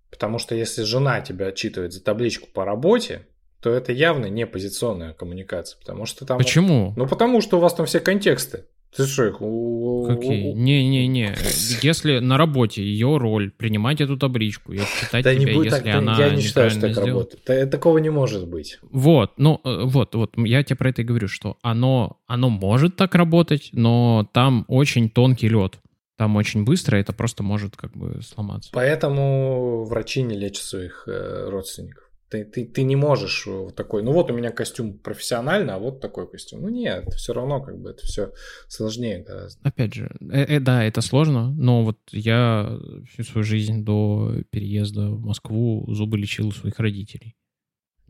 Потому что если жена тебя отчитывает за табличку по работе, то это явно не позиционная коммуникация, потому что там... Почему? Ну, потому что у вас там все контексты. Ты что, их... Какие? Не-не-не. Если на работе ее роль принимать эту табличку и читать да тебя, не будет если так, она Я не считаю, что так работает. Такого не может быть. Вот, ну, э, вот, вот, я тебе про это и говорю, что оно, оно может так работать, но там очень тонкий лед. Там очень быстро это просто может как бы сломаться. Поэтому врачи не лечат своих э, родственников. Ты, ты, ты не можешь вот такой, ну вот у меня костюм профессиональный, а вот такой костюм. Ну нет, все равно как бы это все сложнее гораздо. Опять же, э, э, да, это сложно, но вот я всю свою жизнь до переезда в Москву зубы лечил у своих родителей.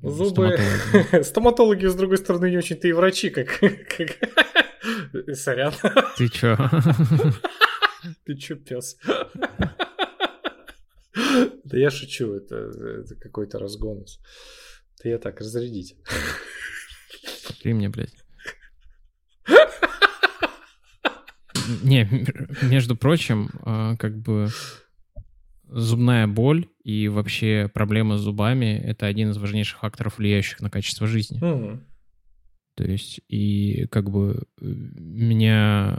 Зубы... Стоматологи. Стоматологи, с другой стороны, не очень-то и врачи, как... Сорян. Ты чё? Ты чё, пес? Да я шучу, это, это какой-то разгон. Да я так, разрядить. Ты мне, блядь. Не, между прочим, а, как бы зубная боль и вообще проблема с зубами — это один из важнейших факторов, влияющих на качество жизни. Угу. То есть, и как бы меня...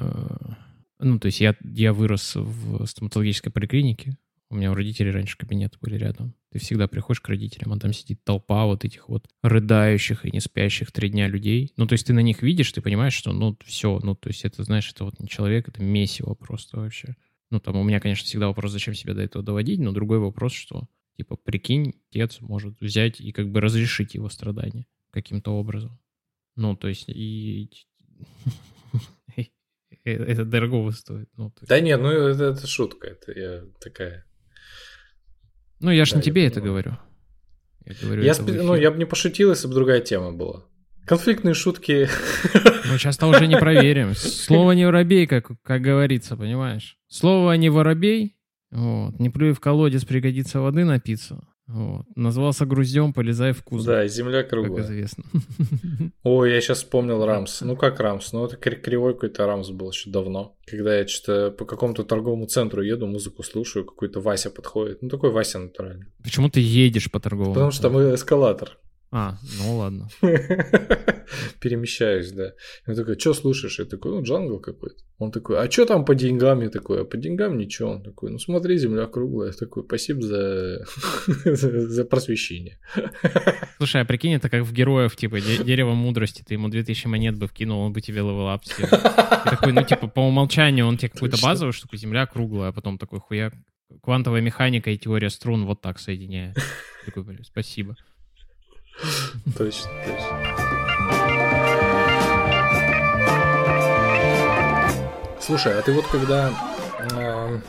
Ну, то есть я, я вырос в стоматологической поликлинике, у меня у родителей раньше кабинеты были рядом. Ты всегда приходишь к родителям, а там сидит толпа вот этих вот рыдающих и не спящих три дня людей. Ну, то есть ты на них видишь, ты понимаешь, что, ну, все, ну, то есть это, знаешь, это вот не человек, это месиво просто вообще. Ну, там у меня, конечно, всегда вопрос, зачем себя до этого доводить, но другой вопрос, что, типа, прикинь, отец может взять и как бы разрешить его страдания каким-то образом. Ну, то есть и это дорого стоит. Ну, есть... Да нет, ну это, это шутка, это я такая ну, я же да, не тебе это говорю. Я говорю я спи... Ну, я бы не пошутил, если бы другая тема была. Конфликтные шутки. Мы часто уже не проверим. Слово не воробей, как, как говорится, понимаешь? Слово не воробей. Вот. Не плюй в колодец, пригодится воды напиться. Вот. Назвался груздем, полезай в кузов. Да, земля круглая. Как известно. Ой, я сейчас вспомнил Рамс. Ну как Рамс? Ну это кривой какой-то Рамс был еще давно. Когда я что-то по какому-то торговому центру еду, музыку слушаю, какой-то Вася подходит. Ну такой Вася натуральный. Почему ты едешь по торговому? Потому что там эскалатор. А, ну ладно. Перемещаюсь, да. Он такой, что слушаешь? Я такой, ну, джангл какой-то. Он такой, а что там по деньгам? Я такой, а по деньгам ничего. Он такой, ну, смотри, земля круглая. Я такой, спасибо за, за просвещение. Слушай, а прикинь, это как в героев, типа, дерево мудрости. Ты ему 2000 монет бы вкинул, он бы тебе level up сделал. Такой, ну, типа, по умолчанию он тебе какую-то базовую штуку, земля круглая, а потом такой хуяк. Квантовая механика и теория струн вот так соединяет. Такой, блин, спасибо. Точно, точно. Слушай, а ты вот когда э,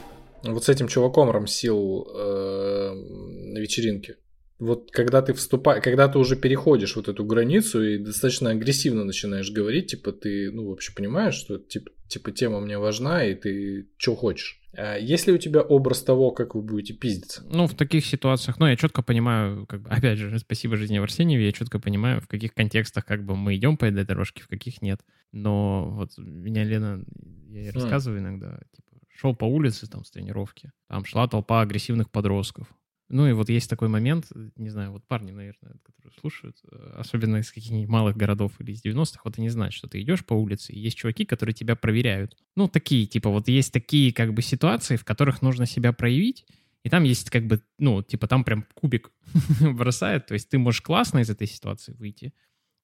вот с этим чуваком рамсил э, на вечеринке, вот когда ты вступаешь, когда ты уже переходишь вот эту границу и достаточно агрессивно начинаешь говорить, типа ты, ну, вообще понимаешь, что типа, типа тема мне важна, и ты что хочешь. А есть ли у тебя образ того, как вы будете пиздиться? Ну, в таких ситуациях, ну, я четко понимаю, как бы, опять же, спасибо жизни Арсеньеве, я четко понимаю, в каких контекстах как бы мы идем по этой дорожке, в каких нет. Но вот меня Лена, я ей рассказываю mm. иногда, типа, шел по улице там с тренировки, там шла толпа агрессивных подростков. Ну и вот есть такой момент, не знаю, вот парни, наверное, которые слушают, э, особенно из каких-нибудь малых городов или из 90-х, вот они знают, что ты идешь по улице, и есть чуваки, которые тебя проверяют. Ну, такие, типа, вот есть такие как бы ситуации, в которых нужно себя проявить, и там есть как бы, ну, типа, там прям кубик бросает, то есть ты можешь классно из этой ситуации выйти,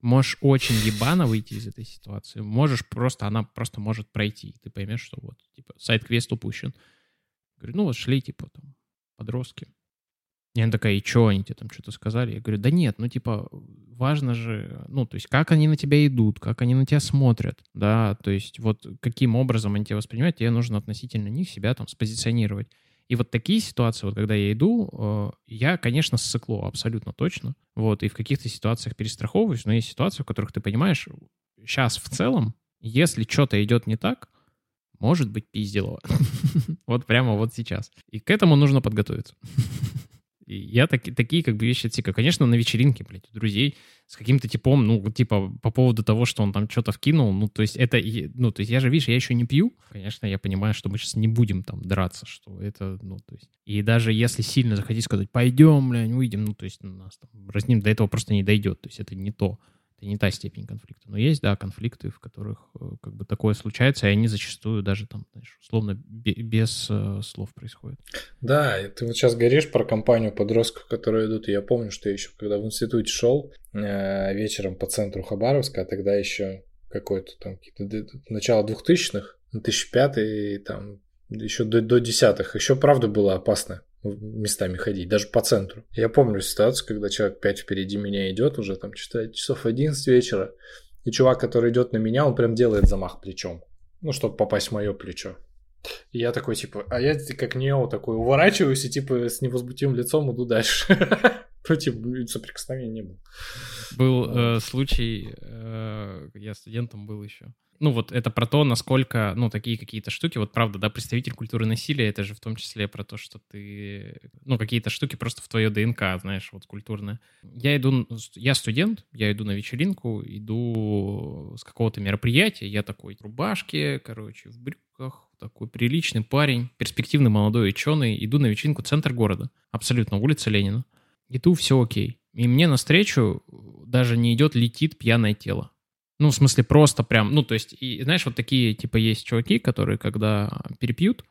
Можешь очень ебано выйти из этой ситуации. Можешь просто, она просто может пройти. Ты поймешь, что вот, типа, сайт-квест упущен. Говорю, ну вот шли, типа, там, подростки. И она такая, и что они тебе там что-то сказали? Я говорю, да нет, ну типа важно же, ну то есть как они на тебя идут, как они на тебя смотрят, да, то есть вот каким образом они тебя воспринимают, тебе нужно относительно них себя там спозиционировать. И вот такие ситуации, вот когда я иду, э, я, конечно, ссыкло, абсолютно точно. Вот, и в каких-то ситуациях перестраховываюсь, но есть ситуации, в которых ты понимаешь, сейчас в целом, если что-то идет не так, может быть пиздело. Вот прямо вот сейчас. И к этому нужно подготовиться. Я так, такие как бы вещи отсекаю. Конечно, на вечеринке, блядь, у друзей с каким-то типом, ну, типа, по поводу того, что он там что-то вкинул, ну, то есть это, ну, то есть я же, видишь, я еще не пью. Конечно, я понимаю, что мы сейчас не будем там драться, что это, ну, то есть... И даже если сильно захотеть сказать, пойдем, блядь, выйдем, ну, то есть нас там разним, до этого просто не дойдет, то есть это не то это не та степень конфликта. Но есть, да, конфликты, в которых э, как бы такое случается, и они зачастую даже там, знаешь, условно без э, слов происходят. Да, и ты вот сейчас говоришь про компанию подростков, которые идут, и я помню, что я еще когда в институте шел э, вечером по центру Хабаровска, а тогда еще какой-то там начало 2000-х, 2005 там еще до, до десятых, еще правда было опасно местами ходить, даже по центру. Я помню ситуацию, когда человек 5 впереди меня идет уже, там, часов 11 вечера, и чувак, который идет на меня, он прям делает замах плечом, ну, чтобы попасть в мое плечо. И я такой, типа, а я как Нео такой уворачиваюсь и, типа, с невозмутимым лицом иду дальше. Ну, типа, соприкосновения не было. Был э, случай, э, я студентом был еще, ну, вот это про то, насколько, ну, такие какие-то штуки, вот правда, да, представитель культуры насилия, это же в том числе про то, что ты, ну, какие-то штуки просто в твое ДНК, знаешь, вот культурное. Я иду, я студент, я иду на вечеринку, иду с какого-то мероприятия, я такой в рубашке, короче, в брюках, такой приличный парень, перспективный молодой ученый, иду на вечеринку центр города, абсолютно, улица Ленина. Иду, все окей. И мне навстречу даже не идет, летит пьяное тело. Ну, в смысле, просто прям, ну, то есть, и, знаешь, вот такие, типа, есть чуваки, которые, когда перепьют,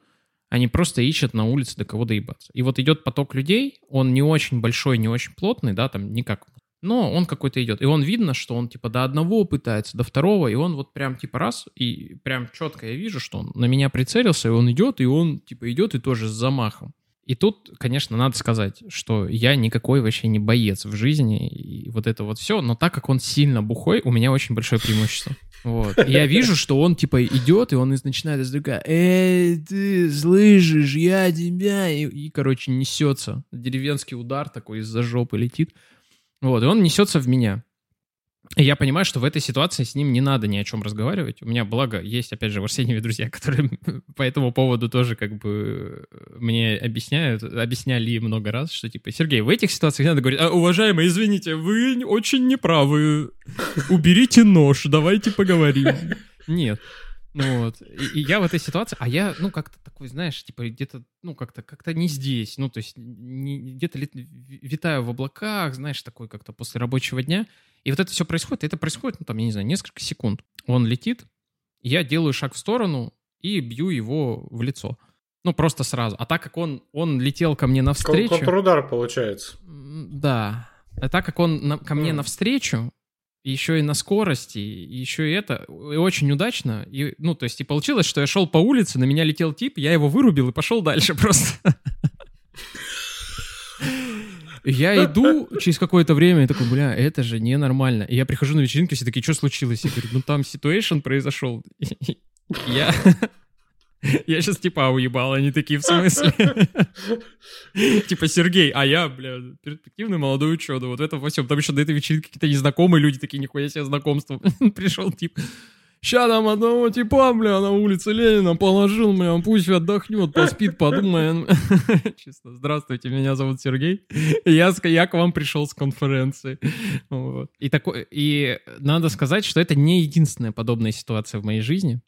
они просто ищут на улице до кого доебаться. И вот идет поток людей, он не очень большой, не очень плотный, да, там никак, но он какой-то идет. И он видно, что он, типа, до одного пытается, до второго, и он вот прям, типа, раз, и прям четко я вижу, что он на меня прицелился, и он идет, и он, типа, идет и тоже с замахом. И тут, конечно, надо сказать, что я никакой вообще не боец в жизни, и вот это вот все, но так как он сильно бухой, у меня очень большое преимущество. Вот. Я вижу, что он, типа, идет, и он начинает издалека, эй, ты слышишь, я тебя, и, и короче, несется. Деревенский удар такой из-за жопы летит. Вот, и он несется в меня. И я понимаю, что в этой ситуации с ним не надо ни о чем разговаривать. У меня, благо, есть, опять же, в Арсеньеве друзья, которые по этому поводу тоже как бы мне объясняют, объясняли много раз, что типа, Сергей, в этих ситуациях надо говорить, а, уважаемый, извините, вы очень неправы, уберите нож, давайте поговорим. Нет. Ну вот. И, и я в этой ситуации, а я, ну, как-то такой, знаешь, типа, где-то, ну, как-то как-то не здесь. Ну, то есть где-то витаю в облаках, знаешь, такой как-то после рабочего дня. И вот это все происходит, и это происходит, ну, там, я не знаю, несколько секунд. Он летит, я делаю шаг в сторону и бью его в лицо. Ну, просто сразу. А так как он, он летел ко мне навстречу... Контрудар получается. Да. А так как он на, ко мне mm. навстречу, еще и на скорости, еще и это, и очень удачно. И, ну, то есть, и получилось, что я шел по улице, на меня летел тип, я его вырубил и пошел дальше просто. Я иду через какое-то время и такой, бля, это же ненормально. И я прихожу на вечеринку, все такие, что случилось? Я говорю, ну там ситуэйшн произошел. Я... Я сейчас типа уебал, они такие, в смысле? Типа Сергей, а я, бля, перспективный молодой ученый, вот это во всем. Там еще до этой вечеринки какие-то незнакомые люди такие, нихуя себе знакомство. Пришел тип, Ща там одного типа, бля, на улице Ленина положил, бля, пусть отдохнет, поспит, подумает. Честно, здравствуйте, меня зовут Сергей. Я, я к вам пришел с конференции. Вот. И, такой, и надо сказать, что это не единственная подобная ситуация в моей жизни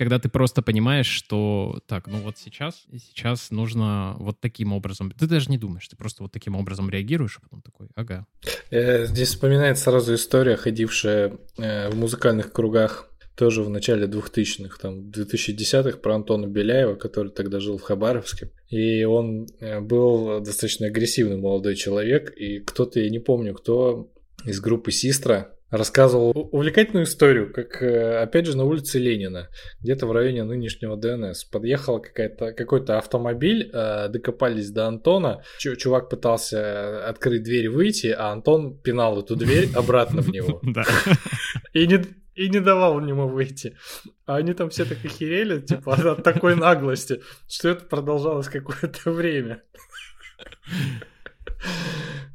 когда ты просто понимаешь, что так, ну вот сейчас, сейчас нужно вот таким образом. Ты даже не думаешь, ты просто вот таким образом реагируешь, а потом такой, ага. Э, здесь вспоминается сразу история, ходившая э, в музыкальных кругах тоже в начале 2000-х, там, 2010-х, про Антона Беляева, который тогда жил в Хабаровске. И он э, был достаточно агрессивный молодой человек, и кто-то, я не помню, кто из группы Систра рассказывал увлекательную историю, как, э, опять же, на улице Ленина, где-то в районе нынешнего ДНС. Подъехал какой-то автомобиль, э, докопались до Антона. Чувак пытался открыть дверь выйти, а Антон пинал эту дверь обратно в него. И не, и не давал ему выйти. А они там все так охерели, типа, от такой наглости, что это продолжалось какое-то время.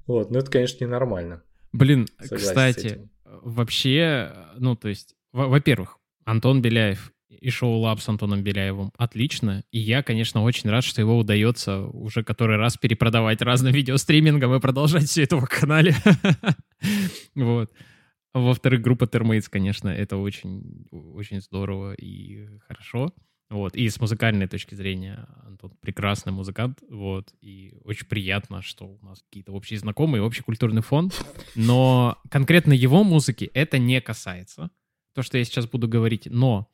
Вот, ну это, конечно, ненормально. Блин, кстати, вообще, ну, то есть, во-первых, Антон Беляев и шоу Лаб с Антоном Беляевым отлично. И я, конечно, очень рад, что его удается уже который раз перепродавать разным видеостримингом и продолжать все это в канале. Вот. Во-вторых, группа Termates, конечно, это очень, очень здорово и хорошо. Вот. И с музыкальной точки зрения Антон прекрасный музыкант. Вот. И очень приятно, что у нас какие-то общие знакомые, общий культурный фон. Но конкретно его музыки это не касается. То, что я сейчас буду говорить. Но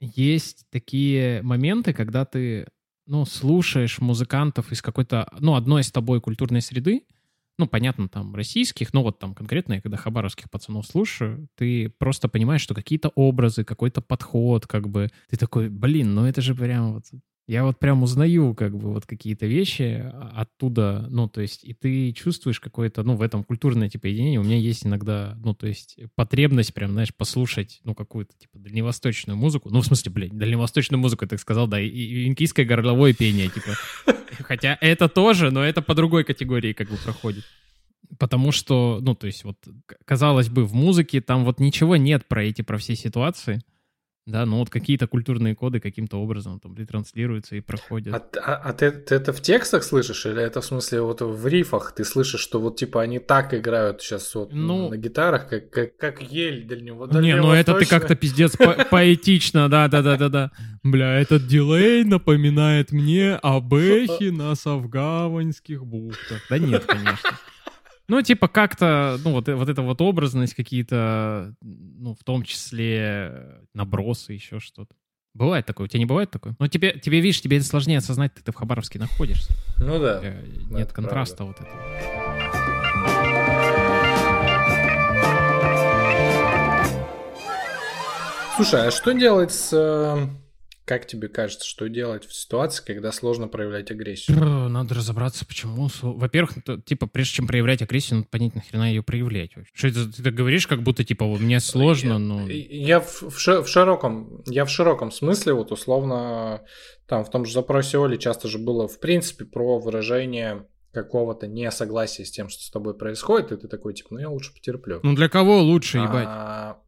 есть такие моменты, когда ты ну, слушаешь музыкантов из какой-то, ну, одной с тобой культурной среды, ну, понятно, там, российских, но вот там конкретно, когда хабаровских пацанов слушаю, ты просто понимаешь, что какие-то образы, какой-то подход, как бы, ты такой, блин, ну это же прям вот я вот прям узнаю как бы вот какие-то вещи оттуда, ну, то есть, и ты чувствуешь какое-то, ну, в этом культурное, типа, единение. У меня есть иногда, ну, то есть, потребность прям, знаешь, послушать, ну, какую-то, типа, дальневосточную музыку. Ну, в смысле, блядь, дальневосточную музыку, я так сказал, да, и, и инкийское горловое пение, типа. Хотя это тоже, но это по другой категории как бы проходит. Потому что, ну, то есть, вот, казалось бы, в музыке там вот ничего нет про эти, про все ситуации. Да, ну вот какие-то культурные коды каким-то образом там ретранслируются и проходят. А, а, а ты, ты это в текстах слышишь или это в смысле вот в рифах ты слышишь, что вот типа они так играют сейчас вот ну, на гитарах, как, как, как ель дальнего Не, ну это ты как-то пиздец поэтично, да-да-да-да-да. Бля, этот дилей напоминает мне об эхе на Савгаванских бухтах. Да нет, конечно. Ну, типа, как-то, ну, вот, вот эта вот образность какие-то, ну, в том числе набросы, еще что-то. Бывает такое? У тебя не бывает такое? Ну, тебе, тебе видишь, тебе это сложнее осознать, ты, ты в Хабаровске находишься. Ну да. Нет контраста правда. вот этого. Слушай, а что делать с э, как тебе кажется, что делать в ситуации, когда сложно проявлять агрессию? Надо разобраться, почему. Во-первых, типа, прежде чем проявлять агрессию, надо понять, нахрена ее проявлять. Что это ты так говоришь, как будто, типа, мне сложно, но... Я в, в, в широком, я в широком смысле, вот, условно, там, в том же запросе Оли часто же было, в принципе, про выражение какого-то несогласия с тем, что с тобой происходит, и ты такой, типа, ну, я лучше потерплю. Ну, для кого лучше, ебать? А,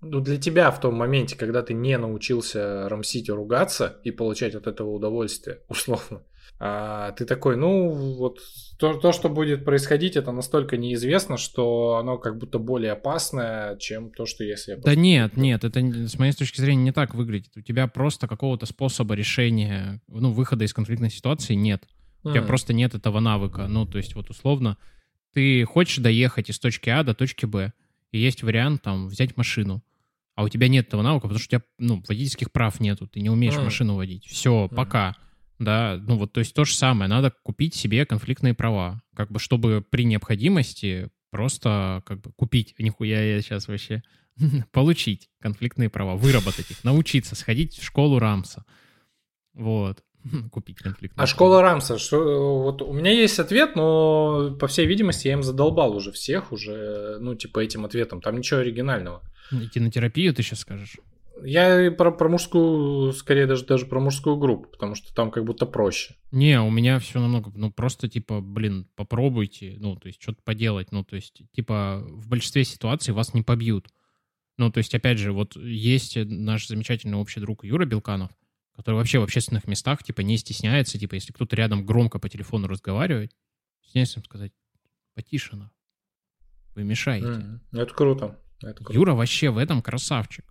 ну, для тебя в том моменте, когда ты не научился рамсить и ругаться и получать от этого удовольствие, условно, а ты такой, ну, вот то, то, что будет происходить, это настолько неизвестно, что оно как будто более опасное, чем то, что если я... Да нет, нет, это с моей точки зрения не так выглядит. У тебя просто какого-то способа решения, ну, выхода из конфликтной ситуации нет. У mm. тебя просто нет этого навыка. Ну, то есть вот условно, ты хочешь доехать из точки А до точки Б, и есть вариант там взять машину а у тебя нет этого навыка, потому что у тебя, ну, водительских прав нету, ты не умеешь mm. машину водить. Все, mm. пока. Да, ну вот, то есть то же самое, надо купить себе конфликтные права, как бы, чтобы при необходимости просто, как бы, купить, нихуя я сейчас вообще, получить конфликтные права, выработать их, научиться, сходить в школу Рамса. Вот. купить конфликтные. А школа Рамса, что вот у меня есть ответ, но по всей видимости я им задолбал уже всех уже, ну типа этим ответом, там ничего оригинального. Идти на терапию, ты сейчас скажешь? Я про, про мужскую, скорее даже, даже про мужскую группу, потому что там как будто проще. Не, у меня все намного, ну просто типа, блин, попробуйте, ну то есть что-то поделать, ну то есть типа в большинстве ситуаций вас не побьют. Ну то есть опять же, вот есть наш замечательный общий друг Юра Белканов, который вообще в общественных местах типа не стесняется, типа если кто-то рядом громко по телефону разговаривает, стесняется им сказать, потише, вы мешаете. Mm, это круто. Это Юра вообще в этом красавчик.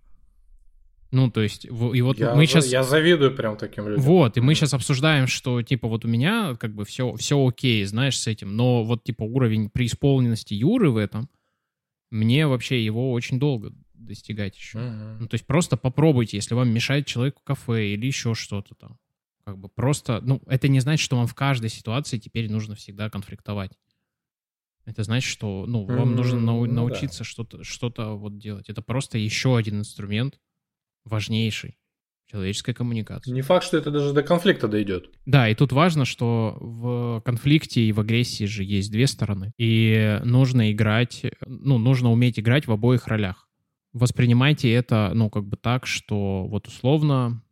Ну, то есть, и вот я, мы сейчас... Я завидую прям таким людям. Вот, и мы сейчас обсуждаем, что, типа, вот у меня как бы все, все окей, знаешь, с этим, но вот, типа, уровень преисполненности Юры в этом, мне вообще его очень долго достигать еще. Uh-huh. Ну, то есть просто попробуйте, если вам мешает человек в кафе или еще что-то там. Как бы просто, ну, это не значит, что вам в каждой ситуации теперь нужно всегда конфликтовать. Это значит, что ну, вам нужно нау- ну да. научиться что-то что вот делать. Это просто еще один инструмент важнейший человеческой коммуникации. Не факт, что это даже до конфликта дойдет. Да, и тут важно, что в конфликте и в агрессии же есть две стороны. И нужно играть, ну, нужно уметь играть в обоих ролях. Воспринимайте это, ну, как бы так, что вот условно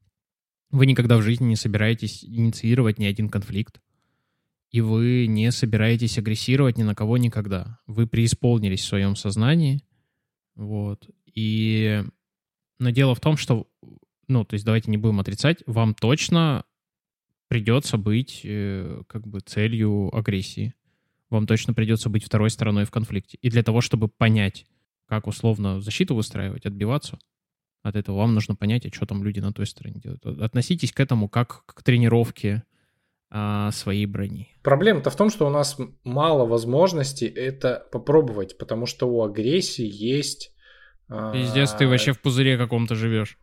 вы никогда в жизни не собираетесь инициировать ни один конфликт, и вы не собираетесь агрессировать ни на кого никогда. Вы преисполнились в своем сознании, вот, и... Но дело в том, что, ну, то есть давайте не будем отрицать, вам точно придется быть э, как бы целью агрессии. Вам точно придется быть второй стороной в конфликте. И для того, чтобы понять, как условно защиту выстраивать, отбиваться от этого, вам нужно понять, а что там люди на той стороне делают. Относитесь к этому как к тренировке а, своей брони. Проблема-то в том, что у нас мало возможностей это попробовать, потому что у агрессии есть... а, Пиздец, ты вообще в пузыре каком-то живешь.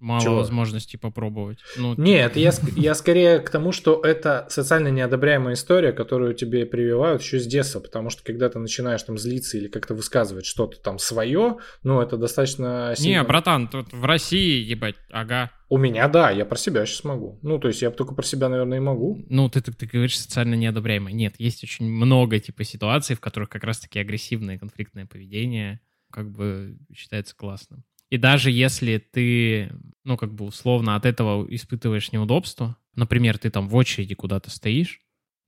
Мало Чего? возможностей попробовать. Ну, Нет, я, ск- я скорее к тому, что это социально неодобряемая история, которую тебе прививают еще с детства, потому что когда ты начинаешь там злиться или как-то высказывать что-то там свое, ну это достаточно Не, сильно... братан, тут в России, ебать, ага. У меня, да, я про себя сейчас могу. Ну, то есть я только про себя, наверное, и могу. Ну, ты, ты, ты говоришь социально неодобряемо. Нет, есть очень много типа ситуаций, в которых как раз-таки агрессивное конфликтное поведение как бы считается классным. И даже если ты, ну, как бы условно от этого испытываешь неудобство, например, ты там в очереди куда-то стоишь,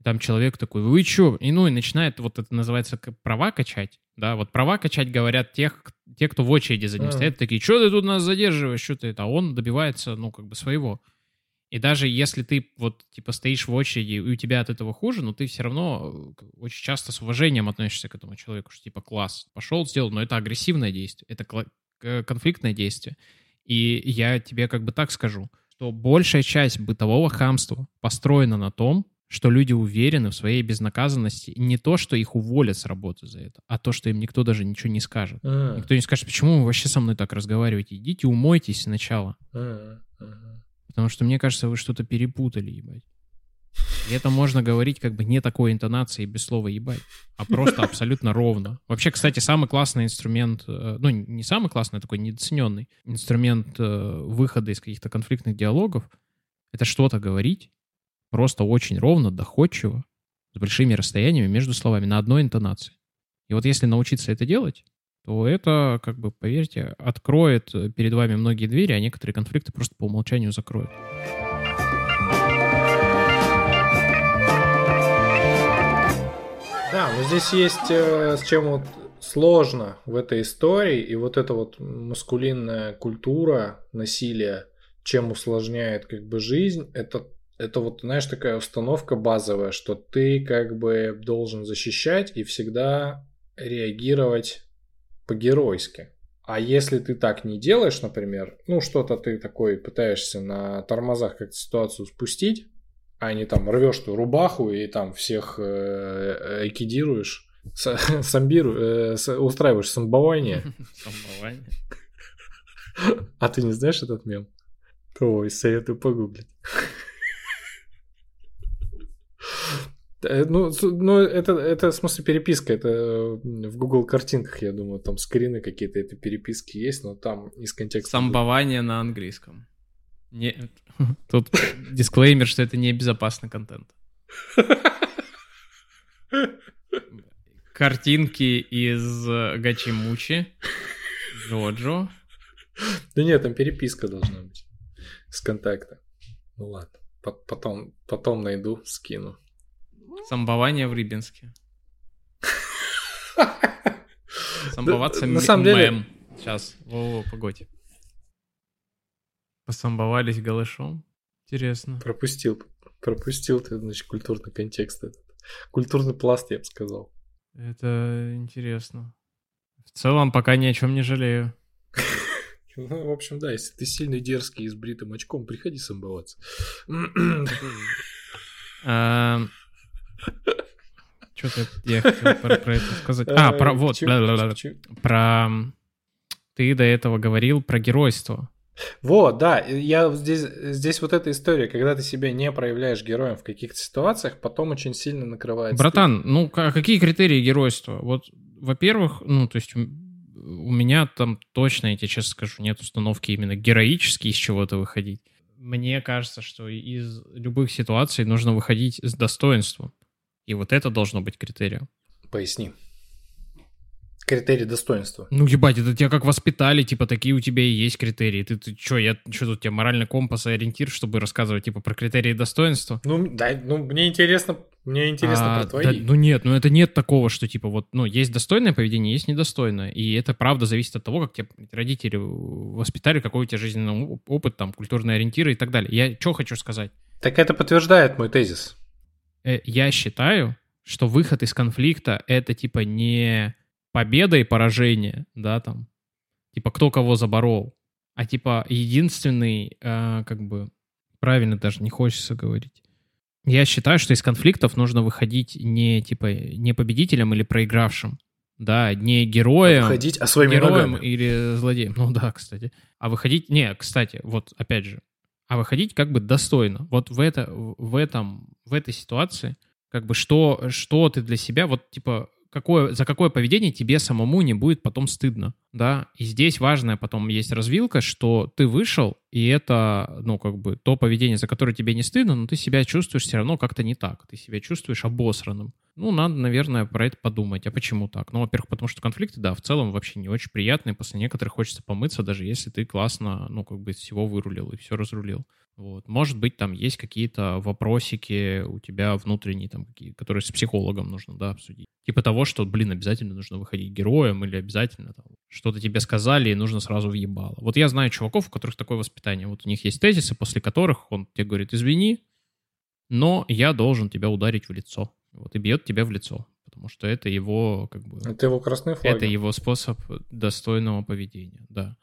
там человек такой, вы чё? И ну, и начинает, вот это называется права качать, да, вот права качать говорят тех, те, кто в очереди за ним Мгм. стоят, такие, что ты тут нас задерживаешь, что ты это, а он добивается, ну, как бы своего. И даже если ты вот типа стоишь в очереди, и у тебя от этого хуже, но ты все равно э, очень часто с уважением относишься к этому человеку, что типа класс, пошел, сделал, но это агрессивное действие, это конфликтное действие. И я тебе как бы так скажу, что большая часть бытового хамства построена на том, что люди уверены в своей безнаказанности. Не то, что их уволят с работы за это, а то, что им никто даже ничего не скажет. М, Никто не скажет, почему вы вообще со мной так разговариваете. Идите умойтесь сначала. м. Потому что, мне кажется, вы что-то перепутали, ебать. И это можно говорить как бы не такой интонацией без слова ебать, а просто абсолютно ровно. Вообще, кстати, самый классный инструмент, э, ну, не самый классный, а такой недооцененный инструмент э, выхода из каких-то конфликтных диалогов, это что-то говорить просто очень ровно, доходчиво, с большими расстояниями между словами, на одной интонации. И вот если научиться это делать, то это, как бы, поверьте, откроет перед вами многие двери, а некоторые конфликты просто по умолчанию закроет. Да, но здесь есть э, с чем вот сложно в этой истории, и вот эта вот маскулинная культура насилия, чем усложняет как бы жизнь, это, это вот, знаешь, такая установка базовая, что ты как бы должен защищать и всегда реагировать по-геройски. А если ты так не делаешь, например, ну что-то ты такой пытаешься на тормозах как-то ситуацию спустить, а не там рвешь ту рубаху и там всех э, э, экидируешь, с- самбиру, э, устраиваешь самбование. Самование. А ты не знаешь этот мем? Ой, советую погуглить. Ну, ну это, это в смысле переписка, это в Google картинках, я думаю, там скрины какие-то этой переписки есть, но там из контекста. Самбование на английском. Не... Тут дисклеймер, что это не безопасный контент. Картинки из э, Гачимучи, Джоджо. Да нет, там переписка должна быть с контакта. Ну ладно, по- потом, потом найду, скину. Самбование в Рыбинске. Самбоваться на самом деле-. Сейчас, во погодь. Посамбовались голышом? Интересно. Пропустил, пропустил ты, значит, культурный контекст этот. Культурный пласт, я бы сказал. Это интересно. В целом, пока ни о чем не жалею. Ну, в общем, да, если ты сильный, дерзкий и с бритым очком, приходи самбоваться. Что-то я хотел про, это сказать. А, про вот, бла-бла-бла. чё- про... Ты до этого говорил про геройство. Вот, да, я здесь, здесь вот эта история, когда ты себя не проявляешь героем в каких-то ситуациях, потом очень сильно накрывает. Братан, стыд. ну а какие критерии геройства? Вот, во-первых, ну, то есть у меня там точно, я тебе честно скажу, нет установки именно героически из чего-то выходить. Мне кажется, что из любых ситуаций нужно выходить с достоинством. И вот это должно быть критерием. Поясни критерий достоинства. Ну, ебать, это тебя как воспитали, типа, такие у тебя и есть критерии. Ты, ты что, я что тут, у тебя моральный компас и ориентир, чтобы рассказывать, типа, про критерии достоинства? Ну, да, ну, мне интересно, мне интересно а, про твои. Да, ну нет, ну это нет такого, что, типа, вот, ну, есть достойное поведение, есть недостойное. И это, правда, зависит от того, как тебя родители воспитали, какой у тебя жизненный опыт, там, культурные ориентиры и так далее. Я что хочу сказать? Так это подтверждает мой тезис. Э, я считаю, что выход из конфликта — это, типа, не победа и поражение, да, там, типа, кто кого заборол, а, типа, единственный, э, как бы, правильно даже не хочется говорить. Я считаю, что из конфликтов нужно выходить не, типа, не победителем или проигравшим, да, не героем, выходить, а своими героем ногами. или злодеем, ну да, кстати, а выходить, не, кстати, вот опять же, а выходить как бы достойно. Вот в, это, в, этом, в этой ситуации, как бы что, что ты для себя, вот типа какое, за какое поведение тебе самому не будет потом стыдно, да, и здесь важная потом есть развилка, что ты вышел, и это, ну, как бы, то поведение, за которое тебе не стыдно, но ты себя чувствуешь все равно как-то не так, ты себя чувствуешь обосранным. Ну, надо, наверное, про это подумать. А почему так? Ну, во-первых, потому что конфликты, да, в целом вообще не очень приятные. После некоторых хочется помыться, даже если ты классно, ну, как бы всего вырулил и все разрулил. Вот. Может быть, там есть какие-то вопросики у тебя внутренние, там, какие, которые с психологом нужно, да, обсудить. Типа того, что, блин, обязательно нужно выходить героем или обязательно там, что-то тебе сказали и нужно сразу въебало. Вот я знаю чуваков, у которых такое воспитание. Вот у них есть тезисы, после которых он тебе говорит, извини, но я должен тебя ударить в лицо. Вот, и бьет тебя в лицо. Потому что это его, как бы... Это его красный флаг. Это его способ достойного поведения, да.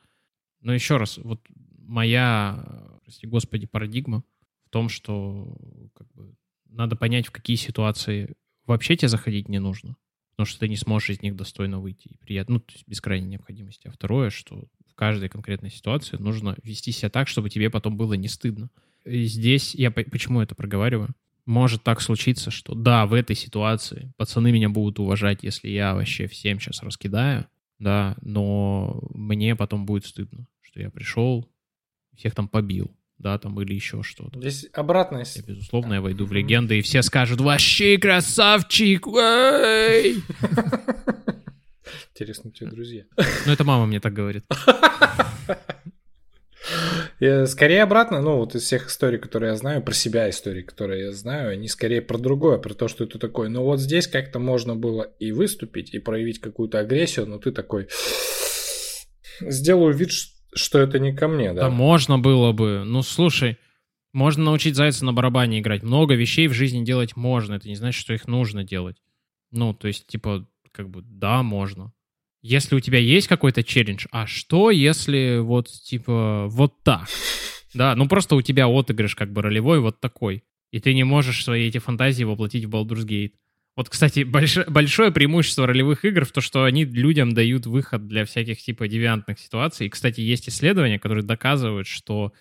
Но еще раз, вот моя, прости господи, парадигма в том, что как бы, надо понять, в какие ситуации вообще тебе заходить не нужно, потому что ты не сможешь из них достойно выйти и приятно, ну, то есть без крайней необходимости. А второе, что в каждой конкретной ситуации нужно вести себя так, чтобы тебе потом было не стыдно. И здесь я почему это проговариваю? Может так случиться, что да, в этой ситуации пацаны меня будут уважать, если я вообще всем сейчас раскидаю, да, но мне потом будет стыдно, что я пришел, всех там побил, да, там или еще что-то. Здесь обратная... Я, безусловно, я войду в легенды, и все скажут, вообще красавчик, Интересно, у тебя друзья. Ну, это мама мне так говорит. Скорее обратно, ну вот из всех историй, которые я знаю, про себя истории, которые я знаю, они скорее про другое, про то, что ты такой, ну вот здесь как-то можно было и выступить, и проявить какую-то агрессию, но ты такой, сделаю вид, что это не ко мне, да? Да можно было бы. Ну, слушай, можно научить зайца на барабане играть. Много вещей в жизни делать можно. Это не значит, что их нужно делать. Ну, то есть, типа, как бы, да, можно. Если у тебя есть какой-то челлендж, а что, если вот, типа, вот так? Да, ну просто у тебя отыгрыш как бы ролевой вот такой. И ты не можешь свои эти фантазии воплотить в Baldur's Gate. Вот, кстати, больш... большое преимущество ролевых игр в том, что они людям дают выход для всяких типа девиантных ситуаций. И, кстати, есть исследования, которые доказывают, что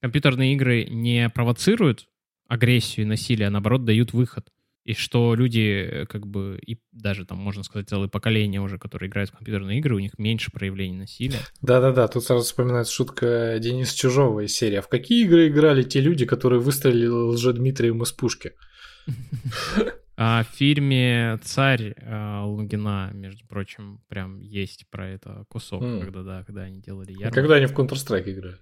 компьютерные игры не провоцируют агрессию и насилие, а наоборот дают выход. И что люди, э, как бы, и даже там, можно сказать, целое поколение уже, которые играют в компьютерные игры, у них меньше проявлений насилия. Да-да-да, тут сразу вспоминается шутка Дениса Чужого из серии. А в какие игры играли те люди, которые выстрелили лже-Дмитрием из пушки? А в фильме «Царь» а, Лугина, между прочим, прям есть про это кусок, mm. когда, да, когда они делали ярмарку. Когда они в Counter-Strike играют.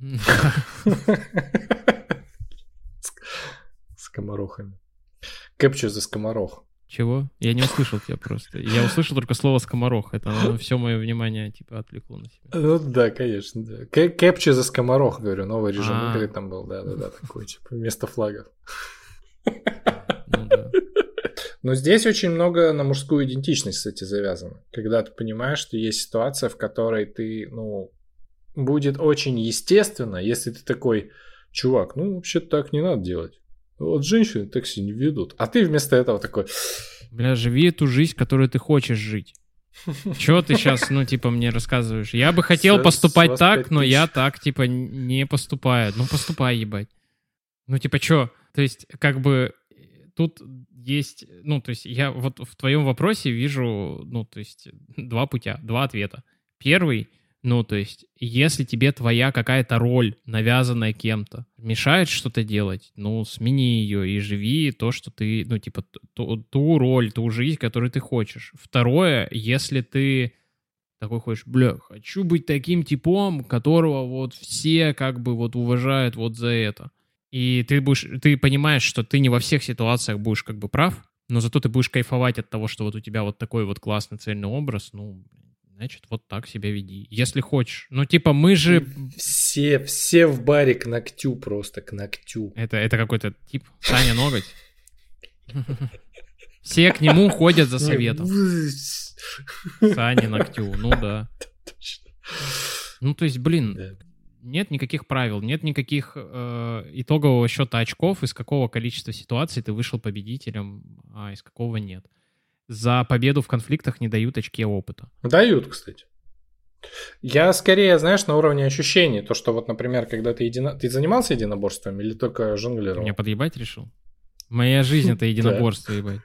С комарохами. Кэпчу за скоморох. Чего? Я не услышал тебя просто. Я услышал только слово скоморох. Это все мое внимание типа отвлекло на себя. Ну да, конечно, да. Кэпчу за скоморох, говорю, новый режим а. игры там был, да-да-да, такой, типа, вместо флагов. Ну да. Но здесь очень много на мужскую идентичность, кстати, завязано. Когда ты понимаешь, что есть ситуация, в которой ты, ну, будет очень естественно, если ты такой, чувак, ну, вообще так не надо делать. Вот женщины так себя не ведут. А ты вместо этого такой... Бля, живи эту жизнь, которую ты хочешь жить. Чего ты сейчас, ну, типа, мне рассказываешь? Я бы хотел поступать так, 25 но я так, типа, не поступаю. Ну, поступай, ебать. Ну, типа, чё? То есть, как бы, тут есть, ну, то есть, я вот в твоем вопросе вижу, ну, то есть, два путя, два ответа. Первый, ну, то есть, если тебе твоя какая-то роль, навязанная кем-то, мешает что-то делать, ну, смени ее и живи то, что ты, ну, типа, ту, ту роль, ту жизнь, которую ты хочешь. Второе, если ты такой хочешь, бля, хочу быть таким типом, которого вот все как бы вот уважают вот за это. И ты будешь, ты понимаешь, что ты не во всех ситуациях будешь как бы прав, но зато ты будешь кайфовать от того, что вот у тебя вот такой вот классный цельный образ, ну, значит, вот так себя веди. Если хочешь. Ну, типа, мы же... Все, все в баре к ногтю просто, к ногтю. Это, это какой-то тип Саня Ноготь. Все к нему ходят за советом. Саня Ногтю, ну да. Ну, то есть, блин. Нет никаких правил, нет никаких э, итогового счета очков, из какого количества ситуаций ты вышел победителем, а из какого нет. За победу в конфликтах не дают очки опыта. Дают, кстати. Я скорее, знаешь, на уровне ощущений. То, что вот, например, когда ты едино... Ты занимался единоборством или только Ты жонглировал? меня подъебать решил? Моя жизнь — это единоборство, ебать.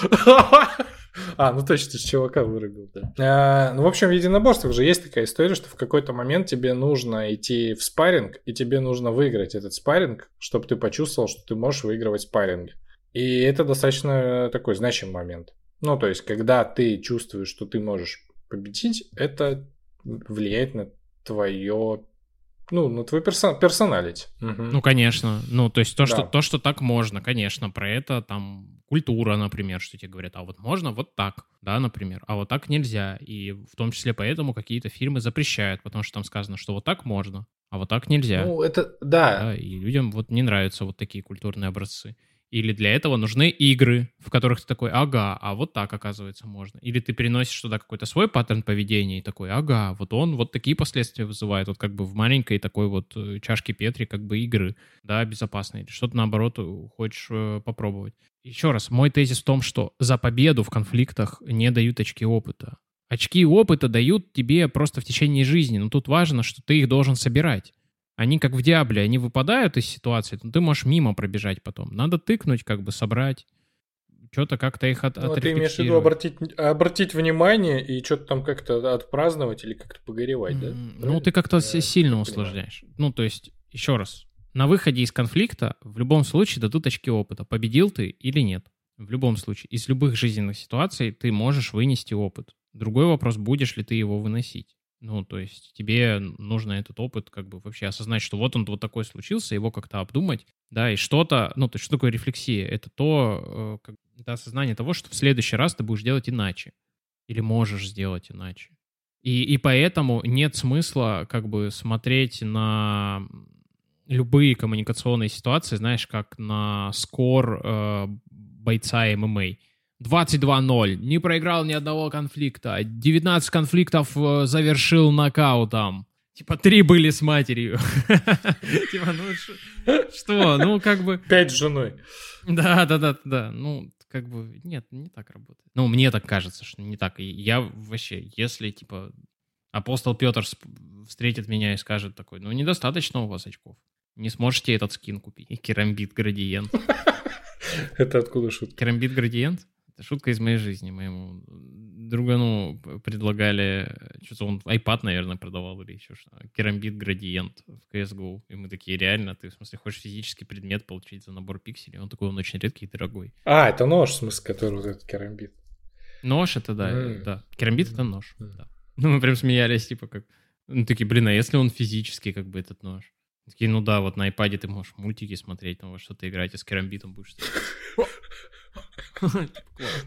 А, ну точно, ты чувака вырубил, да. А, ну, в общем, в единоборствах же есть такая история, что в какой-то момент тебе нужно идти в спарринг, и тебе нужно выиграть этот спарринг, чтобы ты почувствовал, что ты можешь выигрывать спарринги. И это достаточно такой значимый момент. Ну, то есть, когда ты чувствуешь, что ты можешь победить, это влияет на твое, ну, на твой персон, персоналити. Мгм. Ну, конечно. Ну, то есть то, что, Да. то, что так можно, конечно. Про это там культура, например, что тебе говорят, а вот можно вот так, да, например, а вот так нельзя. И в том числе поэтому какие-то фильмы запрещают, потому что там сказано, что вот так можно, а вот так нельзя. Ну, это, да, Да, и людям вот не нравятся вот такие культурные образцы. Или для этого нужны игры, в которых ты такой, ага, а вот так, оказывается, можно. Или ты переносишь туда какой-то свой паттерн поведения и такой, ага, вот он вот такие последствия вызывает, вот как бы в маленькой такой вот э, чашке Петри как бы игры, да, безопасной. Или что-то наоборот э, хочешь э, попробовать. Еще раз, мой тезис в том, что за победу в конфликтах не дают очки опыта. Очки опыта дают тебе просто в течение жизни, но тут важно, что ты их должен собирать. Они как в Диабле, они выпадают из ситуации, но ты можешь мимо пробежать потом. Надо тыкнуть, как бы собрать, что-то как-то их от, Ну, ты имеешь в виду обратить, обратить внимание и что-то там как-то отпраздновать или как-то погоревать, да? М, Ну, Правильно? ты как-то Я сильно понимаю. усложняешь. Ну, то есть, еще раз, на выходе из конфликта в любом случае дадут очки опыта. Победил ты или нет. В любом случае. Из любых жизненных ситуаций ты можешь вынести опыт. Другой вопрос, будешь ли ты его выносить. Ну, то есть тебе нужно этот опыт как бы вообще осознать, что вот он вот такой случился, его как-то обдумать, да, и что-то, ну, то есть что такое рефлексия? Это то, э, как, это осознание того, что в следующий раз ты будешь делать иначе. Или можешь сделать иначе. И, и поэтому нет смысла как бы смотреть на любые коммуникационные ситуации, знаешь, как на скор э, бойца ММА. 22-0, не проиграл ни одного конфликта, 19 конфликтов э, завершил нокаутом. Типа, три были с матерью. Типа, ну что, ну как бы... Пять с женой. Да, да, да, да. Ну, как бы, нет, не так работает. Ну, мне так кажется, что не так. Я вообще, если, типа, апостол Петр встретит меня и скажет такой, ну, недостаточно у вас очков. Не сможете этот скин купить. И керамбит градиент. Это откуда шутка? Керамбит градиент? Это шутка из моей жизни. Моему другану предлагали, что-то он iPad, наверное, продавал или еще что Керамбит градиент в CSGO. И мы такие, реально, ты, в смысле, хочешь физический предмет получить за набор пикселей? Он такой, он очень редкий и дорогой. А, это нож, в смысле, который вот этот керамбит. Нож это да, М. да. Керамбит это нож. М. да. Ну, мы прям смеялись, типа, как... Ну, такие, блин, а если он физический, как бы, этот нож? Такие, ну да, вот на iPad ты можешь мультики смотреть, там во что-то играть, а с керамбитом будешь...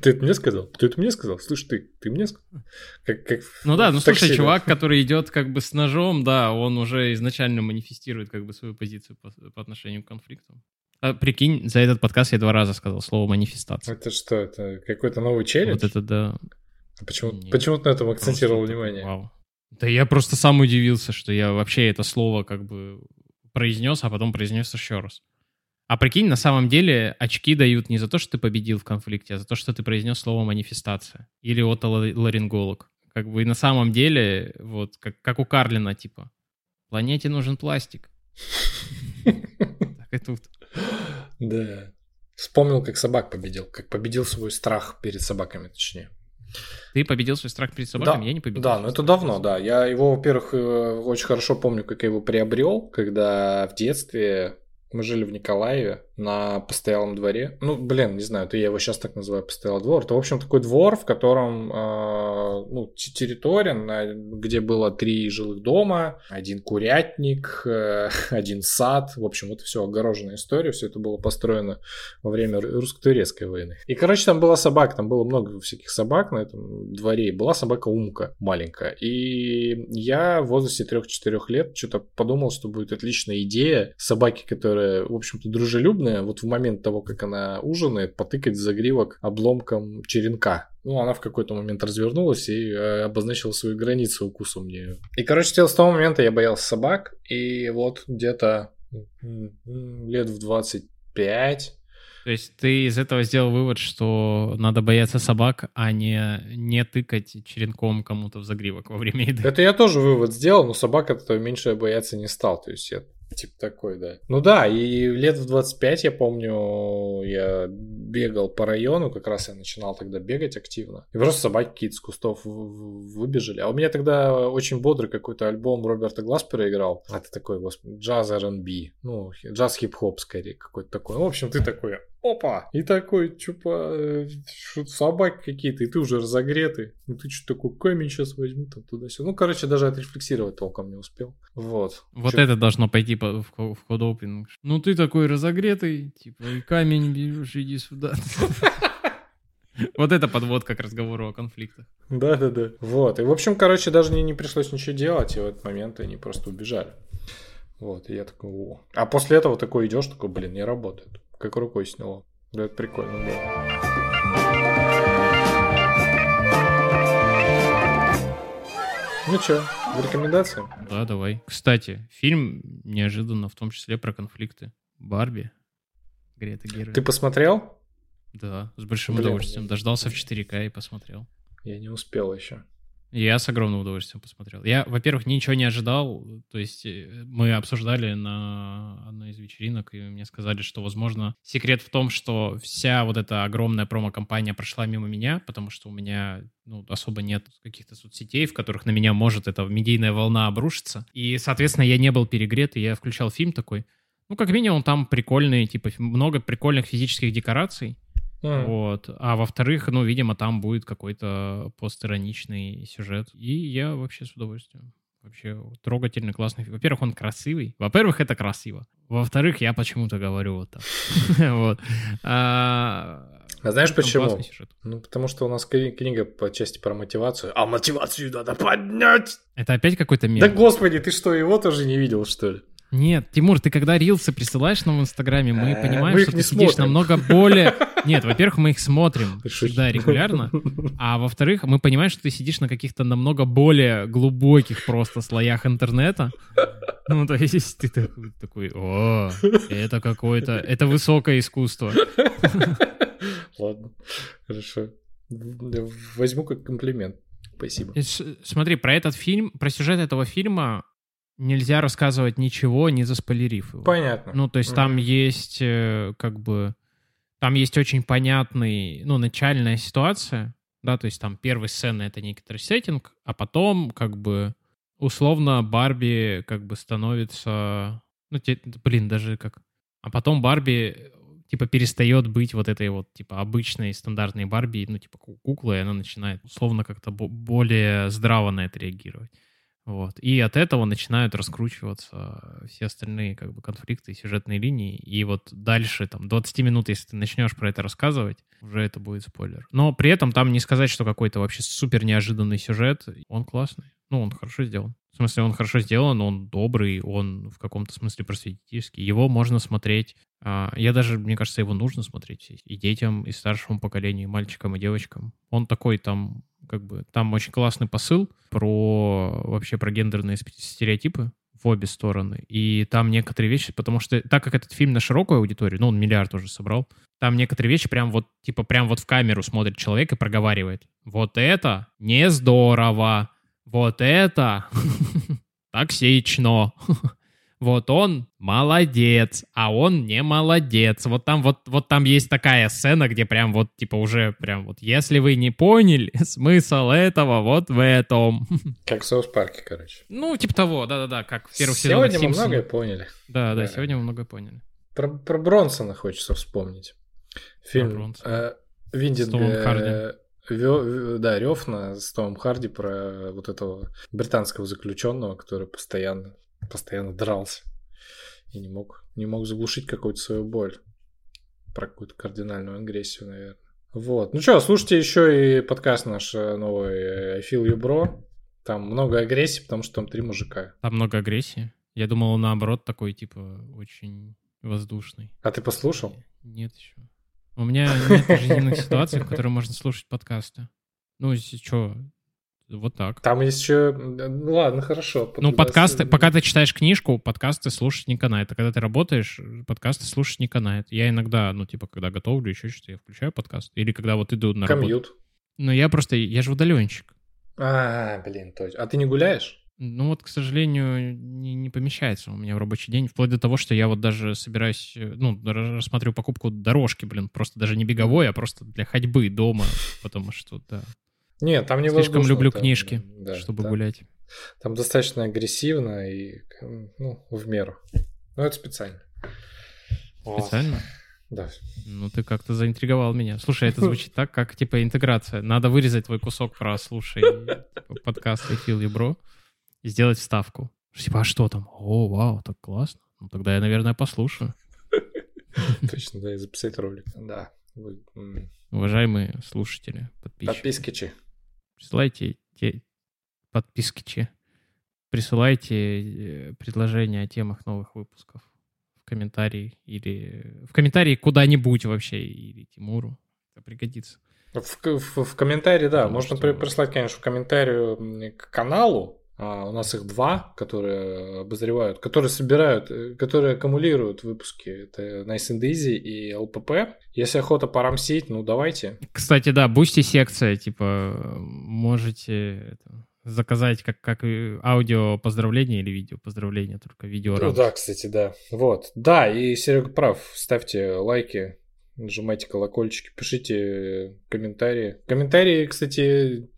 Ты это мне сказал? Ты это мне сказал? Слышь, ты, ты мне сказал? Как, как в- Ну да, ну такси, слушай, да? чувак, который идет как бы с ножом, да, он уже изначально манифестирует как бы свою позицию по, по отношению к конфликту. А, прикинь, за этот подкаст я два раза сказал слово манифестация. Это что, это какой-то новый челлендж? Вот это да. А Почему, Нет. почему ты на этом акцентировал внимание? Вау. Да я просто сам удивился, что я вообще это слово как бы произнес, а потом произнес еще раз. А прикинь, на самом деле очки дают не за то, что ты победил в конфликте, а за то, что ты произнес слово манифестация или отоларинголог. Как бы и на самом деле, вот, как, как у Карлина, типа, планете нужен пластик. Так и тут. Да. Вспомнил, как собак победил, как победил свой страх перед собаками, точнее. Ты победил свой страх перед собаками, да, я не победил. Да, но это давно, да. Я его, во-первых, э, очень хорошо помню, как я его приобрел, когда в детстве мы жили в Николаеве на постоялом дворе. Ну, блин, не знаю, это я его сейчас так называю постоялый двор. Это, в общем, такой двор, в котором э, ну, территория, на, где было три жилых дома, один курятник, э, один сад. В общем, это все огороженная история. Все это было построено во время русско-турецкой войны. И, короче, там была собака, там было много всяких собак на этом дворе. Была собака Умка маленькая. И я в возрасте 3-4 лет что-то подумал, что будет отличная идея собаки, которая, в общем-то, дружелюбная, способная вот в момент того, как она ужинает, потыкать загривок обломком черенка. Ну, она в какой-то момент развернулась и э, обозначила свою границу укуса мне. И, короче, с того момента я боялся собак, и вот где-то лет в 25 то есть ты из этого сделал вывод, что надо бояться собак, а не, не тыкать черенком кому-то в загривок во время еды. Это я тоже вывод сделал, но собак этого меньше бояться не стал. То есть я Типа такой, да. Ну да, и лет в 25, я помню, я бегал по району, как раз я начинал тогда бегать активно. И просто собаки какие-то с кустов выбежали. А у меня тогда очень бодрый какой-то альбом Роберта Гласпера играл. А это такой, господи, джаз R&B. Ну, джаз хип-хоп скорее какой-то такой. Ну, в общем, ты такой, опа! И такой, чупа, э, собаки какие-то, и ты уже разогретый. Ну ты что такой камень сейчас возьму там туда-сюда. Ну, короче, даже отрефлексировать толком не успел. Вот. Вот Чё? это должно пойти по, в, в кодопинг. Ну ты такой разогретый, типа, и камень берешь, иди сюда. Вот это подводка к разговору о конфликтах. Да-да-да. Вот. И, в общем, короче, даже не, не пришлось ничего делать, и в этот момент они просто убежали. Вот, и я такой, о. А после этого такой идешь, такой, блин, не работает как рукой сняло. Да, это прикольно было. Ну в рекомендации? Да, давай. Кстати, фильм неожиданно, в том числе про конфликты. Барби. Грета Гервин. Ты посмотрел? Да, с большим Блин, удовольствием. Дождался в 4К и посмотрел. Я не успел еще. Я с огромным удовольствием посмотрел. Я, во-первых, ничего не ожидал. То есть э, мы обсуждали на одной из вечеринок, и мне сказали, что, возможно, секрет в том, что вся вот эта огромная промо-компания прошла мимо меня, потому что у меня ну, особо нет каких-то соцсетей, в которых на меня может эта медийная волна обрушиться. И, соответственно, я не был перегрет, и я включал фильм такой. Ну, как минимум, там прикольные, типа, много прикольных физических декораций. Mm. Вот. А во-вторых, ну, видимо, там будет какой-то постироничный сюжет. И я вообще с удовольствием. Вообще трогательный, классный. Во-первых, он красивый. Во-первых, это красиво. Во-вторых, я почему-то говорю вот так. Вот. А, а знаешь почему? Ну, потому что у нас книга по части про мотивацию. А мотивацию надо поднять! Это опять какой-то мем. Да господи, ты что, его тоже не видел, что ли? Нет, Тимур, ты когда рилсы присылаешь нам в Инстаграме, мы э, понимаем, что ты сидишь намного более... Нет, во-первых, мы их смотрим всегда регулярно, а во-вторых, мы понимаем, что ты сидишь на каких-то намного более глубоких просто слоях интернета. Ну, то есть ты такой, такой о, это какое-то... Это высокое искусство. Ладно, хорошо. Возьму как комплимент. Спасибо. Смотри, про этот фильм, про сюжет этого фильма нельзя рассказывать ничего, не заспойлерив его. Понятно. Ну, то есть mm. там есть э, как бы... Там есть очень понятный, ну, начальная ситуация, да, то есть там первая сцена — это некоторый сеттинг, а потом как бы условно Барби как бы становится... Ну, те, блин, даже как... А потом Барби типа перестает быть вот этой вот типа обычной стандартной Барби, ну типа куклы, и она начинает условно как-то более здраво на это реагировать. Вот. И от этого начинают раскручиваться все остальные как бы, конфликты и сюжетные линии. И вот дальше, там, 20 минут, если ты начнешь про это рассказывать, уже это будет спойлер. Но при этом там не сказать, что какой-то вообще супер неожиданный сюжет. Он классный. Ну, он хорошо сделан. В смысле, он хорошо сделан, он добрый, он в каком-то смысле просветительский. Его можно смотреть. А, я даже, мне кажется, его нужно смотреть и детям, и старшему поколению, и мальчикам, и девочкам. Он такой там как бы там очень классный посыл про вообще про гендерные стереотипы в обе стороны. И там некоторые вещи, потому что так как этот фильм на широкую аудиторию, ну, он миллиард уже собрал, там некоторые вещи прям вот, типа, прям вот в камеру смотрит человек и проговаривает. Вот это не здорово. Вот это токсично. Вот он молодец, а он не молодец. Вот там вот, вот там есть такая сцена, где прям вот типа уже прям вот, если вы не поняли смысл этого, вот в этом. Как в Соус Парке, короче. Ну, типа того, да-да-да, как в первых сезонах Сегодня мы многое поняли. Да, да, да, сегодня мы многое поняли. Про, про Бронсона хочется вспомнить. Фильм э, Виндинг... Э, Вё, да, Рёфна с Томом Харди про вот этого британского заключенного, который постоянно постоянно дрался и не мог, не мог заглушить какую-то свою боль. Про какую-то кардинальную агрессию, наверное. Вот. Ну что, слушайте еще и подкаст наш э, новый I Feel You Bro. Там много агрессии, потому что там три мужика. Там много агрессии? Я думал, наоборот, такой, типа, очень воздушный. А ты послушал? Нет еще. У меня нет жизненных ситуаций, в которых можно слушать подкасты. Ну, что, вот так. Там есть еще... Ну ладно, хорошо. Ну, подкасты, пока ты читаешь книжку, подкасты слушать не канает. А когда ты работаешь, подкасты слушать не канает. Я иногда, ну, типа, когда готовлю, еще что-то, я включаю подкаст. Или когда вот иду на Комьют. работу. Ну, я просто... Я же удаленщик. А, блин, точно. А ты не гуляешь? Ну вот, к сожалению, не, не помещается у меня в рабочий день, вплоть до того, что я вот даже собираюсь, ну, рассматриваю покупку дорожки, блин, просто даже не беговой, а просто для ходьбы дома, потому что, да, нет, там не Слишком люблю там, книжки, да, чтобы там, гулять. Там достаточно агрессивно и ну, в меру. Но это специально. Специально? Да. Ну, ты как-то заинтриговал меня. Слушай, это звучит так, как, типа, интеграция. Надо вырезать твой кусок про «Слушай» подкаст «I feel you, bro» и сделать вставку. Типа, а что там? О, вау, так классно. Ну, тогда я, наверное, послушаю. Точно, да, и записать ролик. Да. Уважаемые слушатели, подписчики. Подпискичи. Присылайте те подписки, присылайте э, предложения о темах новых выпусков в комментарии или в комментарии куда-нибудь вообще или Тимуру. Это пригодится. В, в, в комментарии, да, Потому можно что... прислать, конечно, в комментарию к каналу, а, у нас их два, которые обозревают, которые собирают, э, которые аккумулируют выпуски. Это Nice and Easy и LPP. Если охота порамсить, ну давайте. Кстати, да, Boosty секция, типа, можете заказать как, как аудио поздравления или видео поздравления, только видео Ну да, кстати, да. Вот. Да, и Серега прав. Ставьте лайки, нажимайте колокольчики, пишите комментарии. Комментарии, кстати,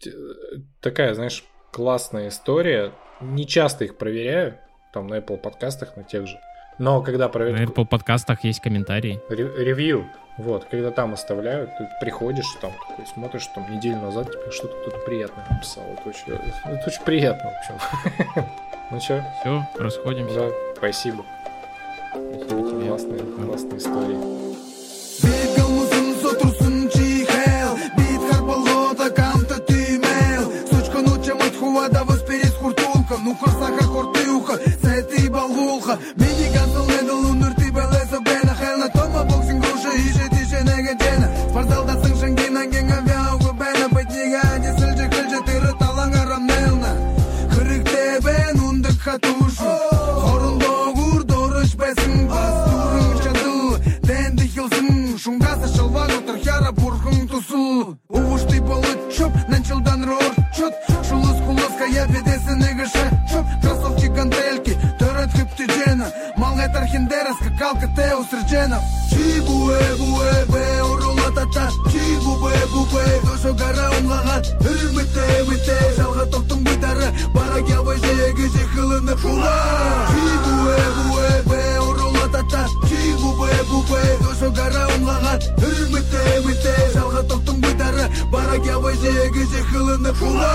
такая, знаешь, классная история. Не часто их проверяю, там на Apple подкастах, на тех же. Но когда проверяю... На Apple подкастах есть комментарии. Ревью. Вот, когда там оставляют, ты приходишь, там такой смотришь, там неделю назад тебе что-то кто-то приятное написал. Это очень, это очень приятно, в общем. Ну что? Все, расходимся. Да, спасибо. Спасибо тебе. Классная, классная история. Nu corsa те усречена чибуэ буэ бе буе, чибубэ бубэ дошогара омлаган үрмүтэ мүтэ жалга топтун бытары барагябай жээге жыйкылынып фула. Ябай жиегізе қылыны құла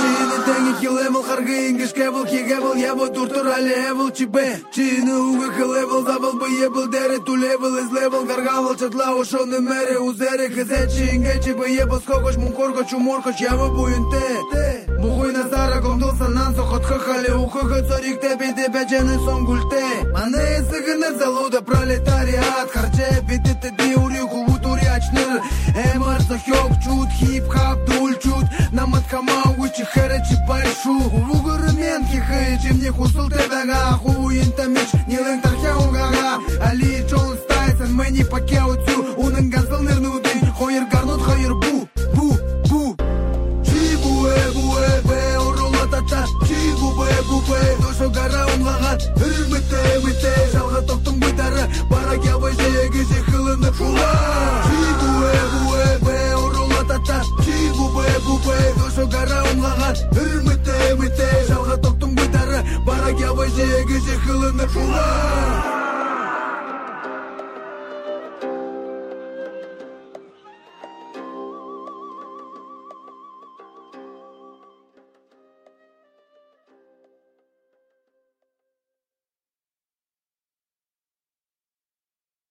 Чиіні тәңі келеміл қарғы еңгіш кәбіл кегәбіл Ябы тұртыр әлі әбіл чіпе Чиіні үгі қылебіл забыл бұйебіл дәрі Тулебіл ізлебіл қарғавыл чатла ұшоны мәрі Узәрі кізе чиінге чіпі ебіл Скокош мұн коркош уморкош ябы бұйынте Бұғой назара комдыл санан соқыт қықалі Уқықы цорикте бейде бәжені сон гүлте Маны есігіні залуда пролетариат Харче бейдетті дейури құлуд начнут Эмар сахёк чут хип-хап дул чут Намат хамау учи хэрэчи байшу. Угуры мен кихэ чимни хусул тэбэга Хуин тамич нилэн тархяунгага Али Джонс Тайсон мэни пакеутю Унын газыл дэй Хойыр гарнут хойыр бу Бу бу. Чи бу э бу э бэ Урула бэ бу бэ дошо гара унлагат Үрмітэ мэтэ Жалға топтың бэдара Барак явай зэгэ жегі Үрмітте, мүтте, жалға топтың бұйтары Бара ябай жегі жекіліні құлар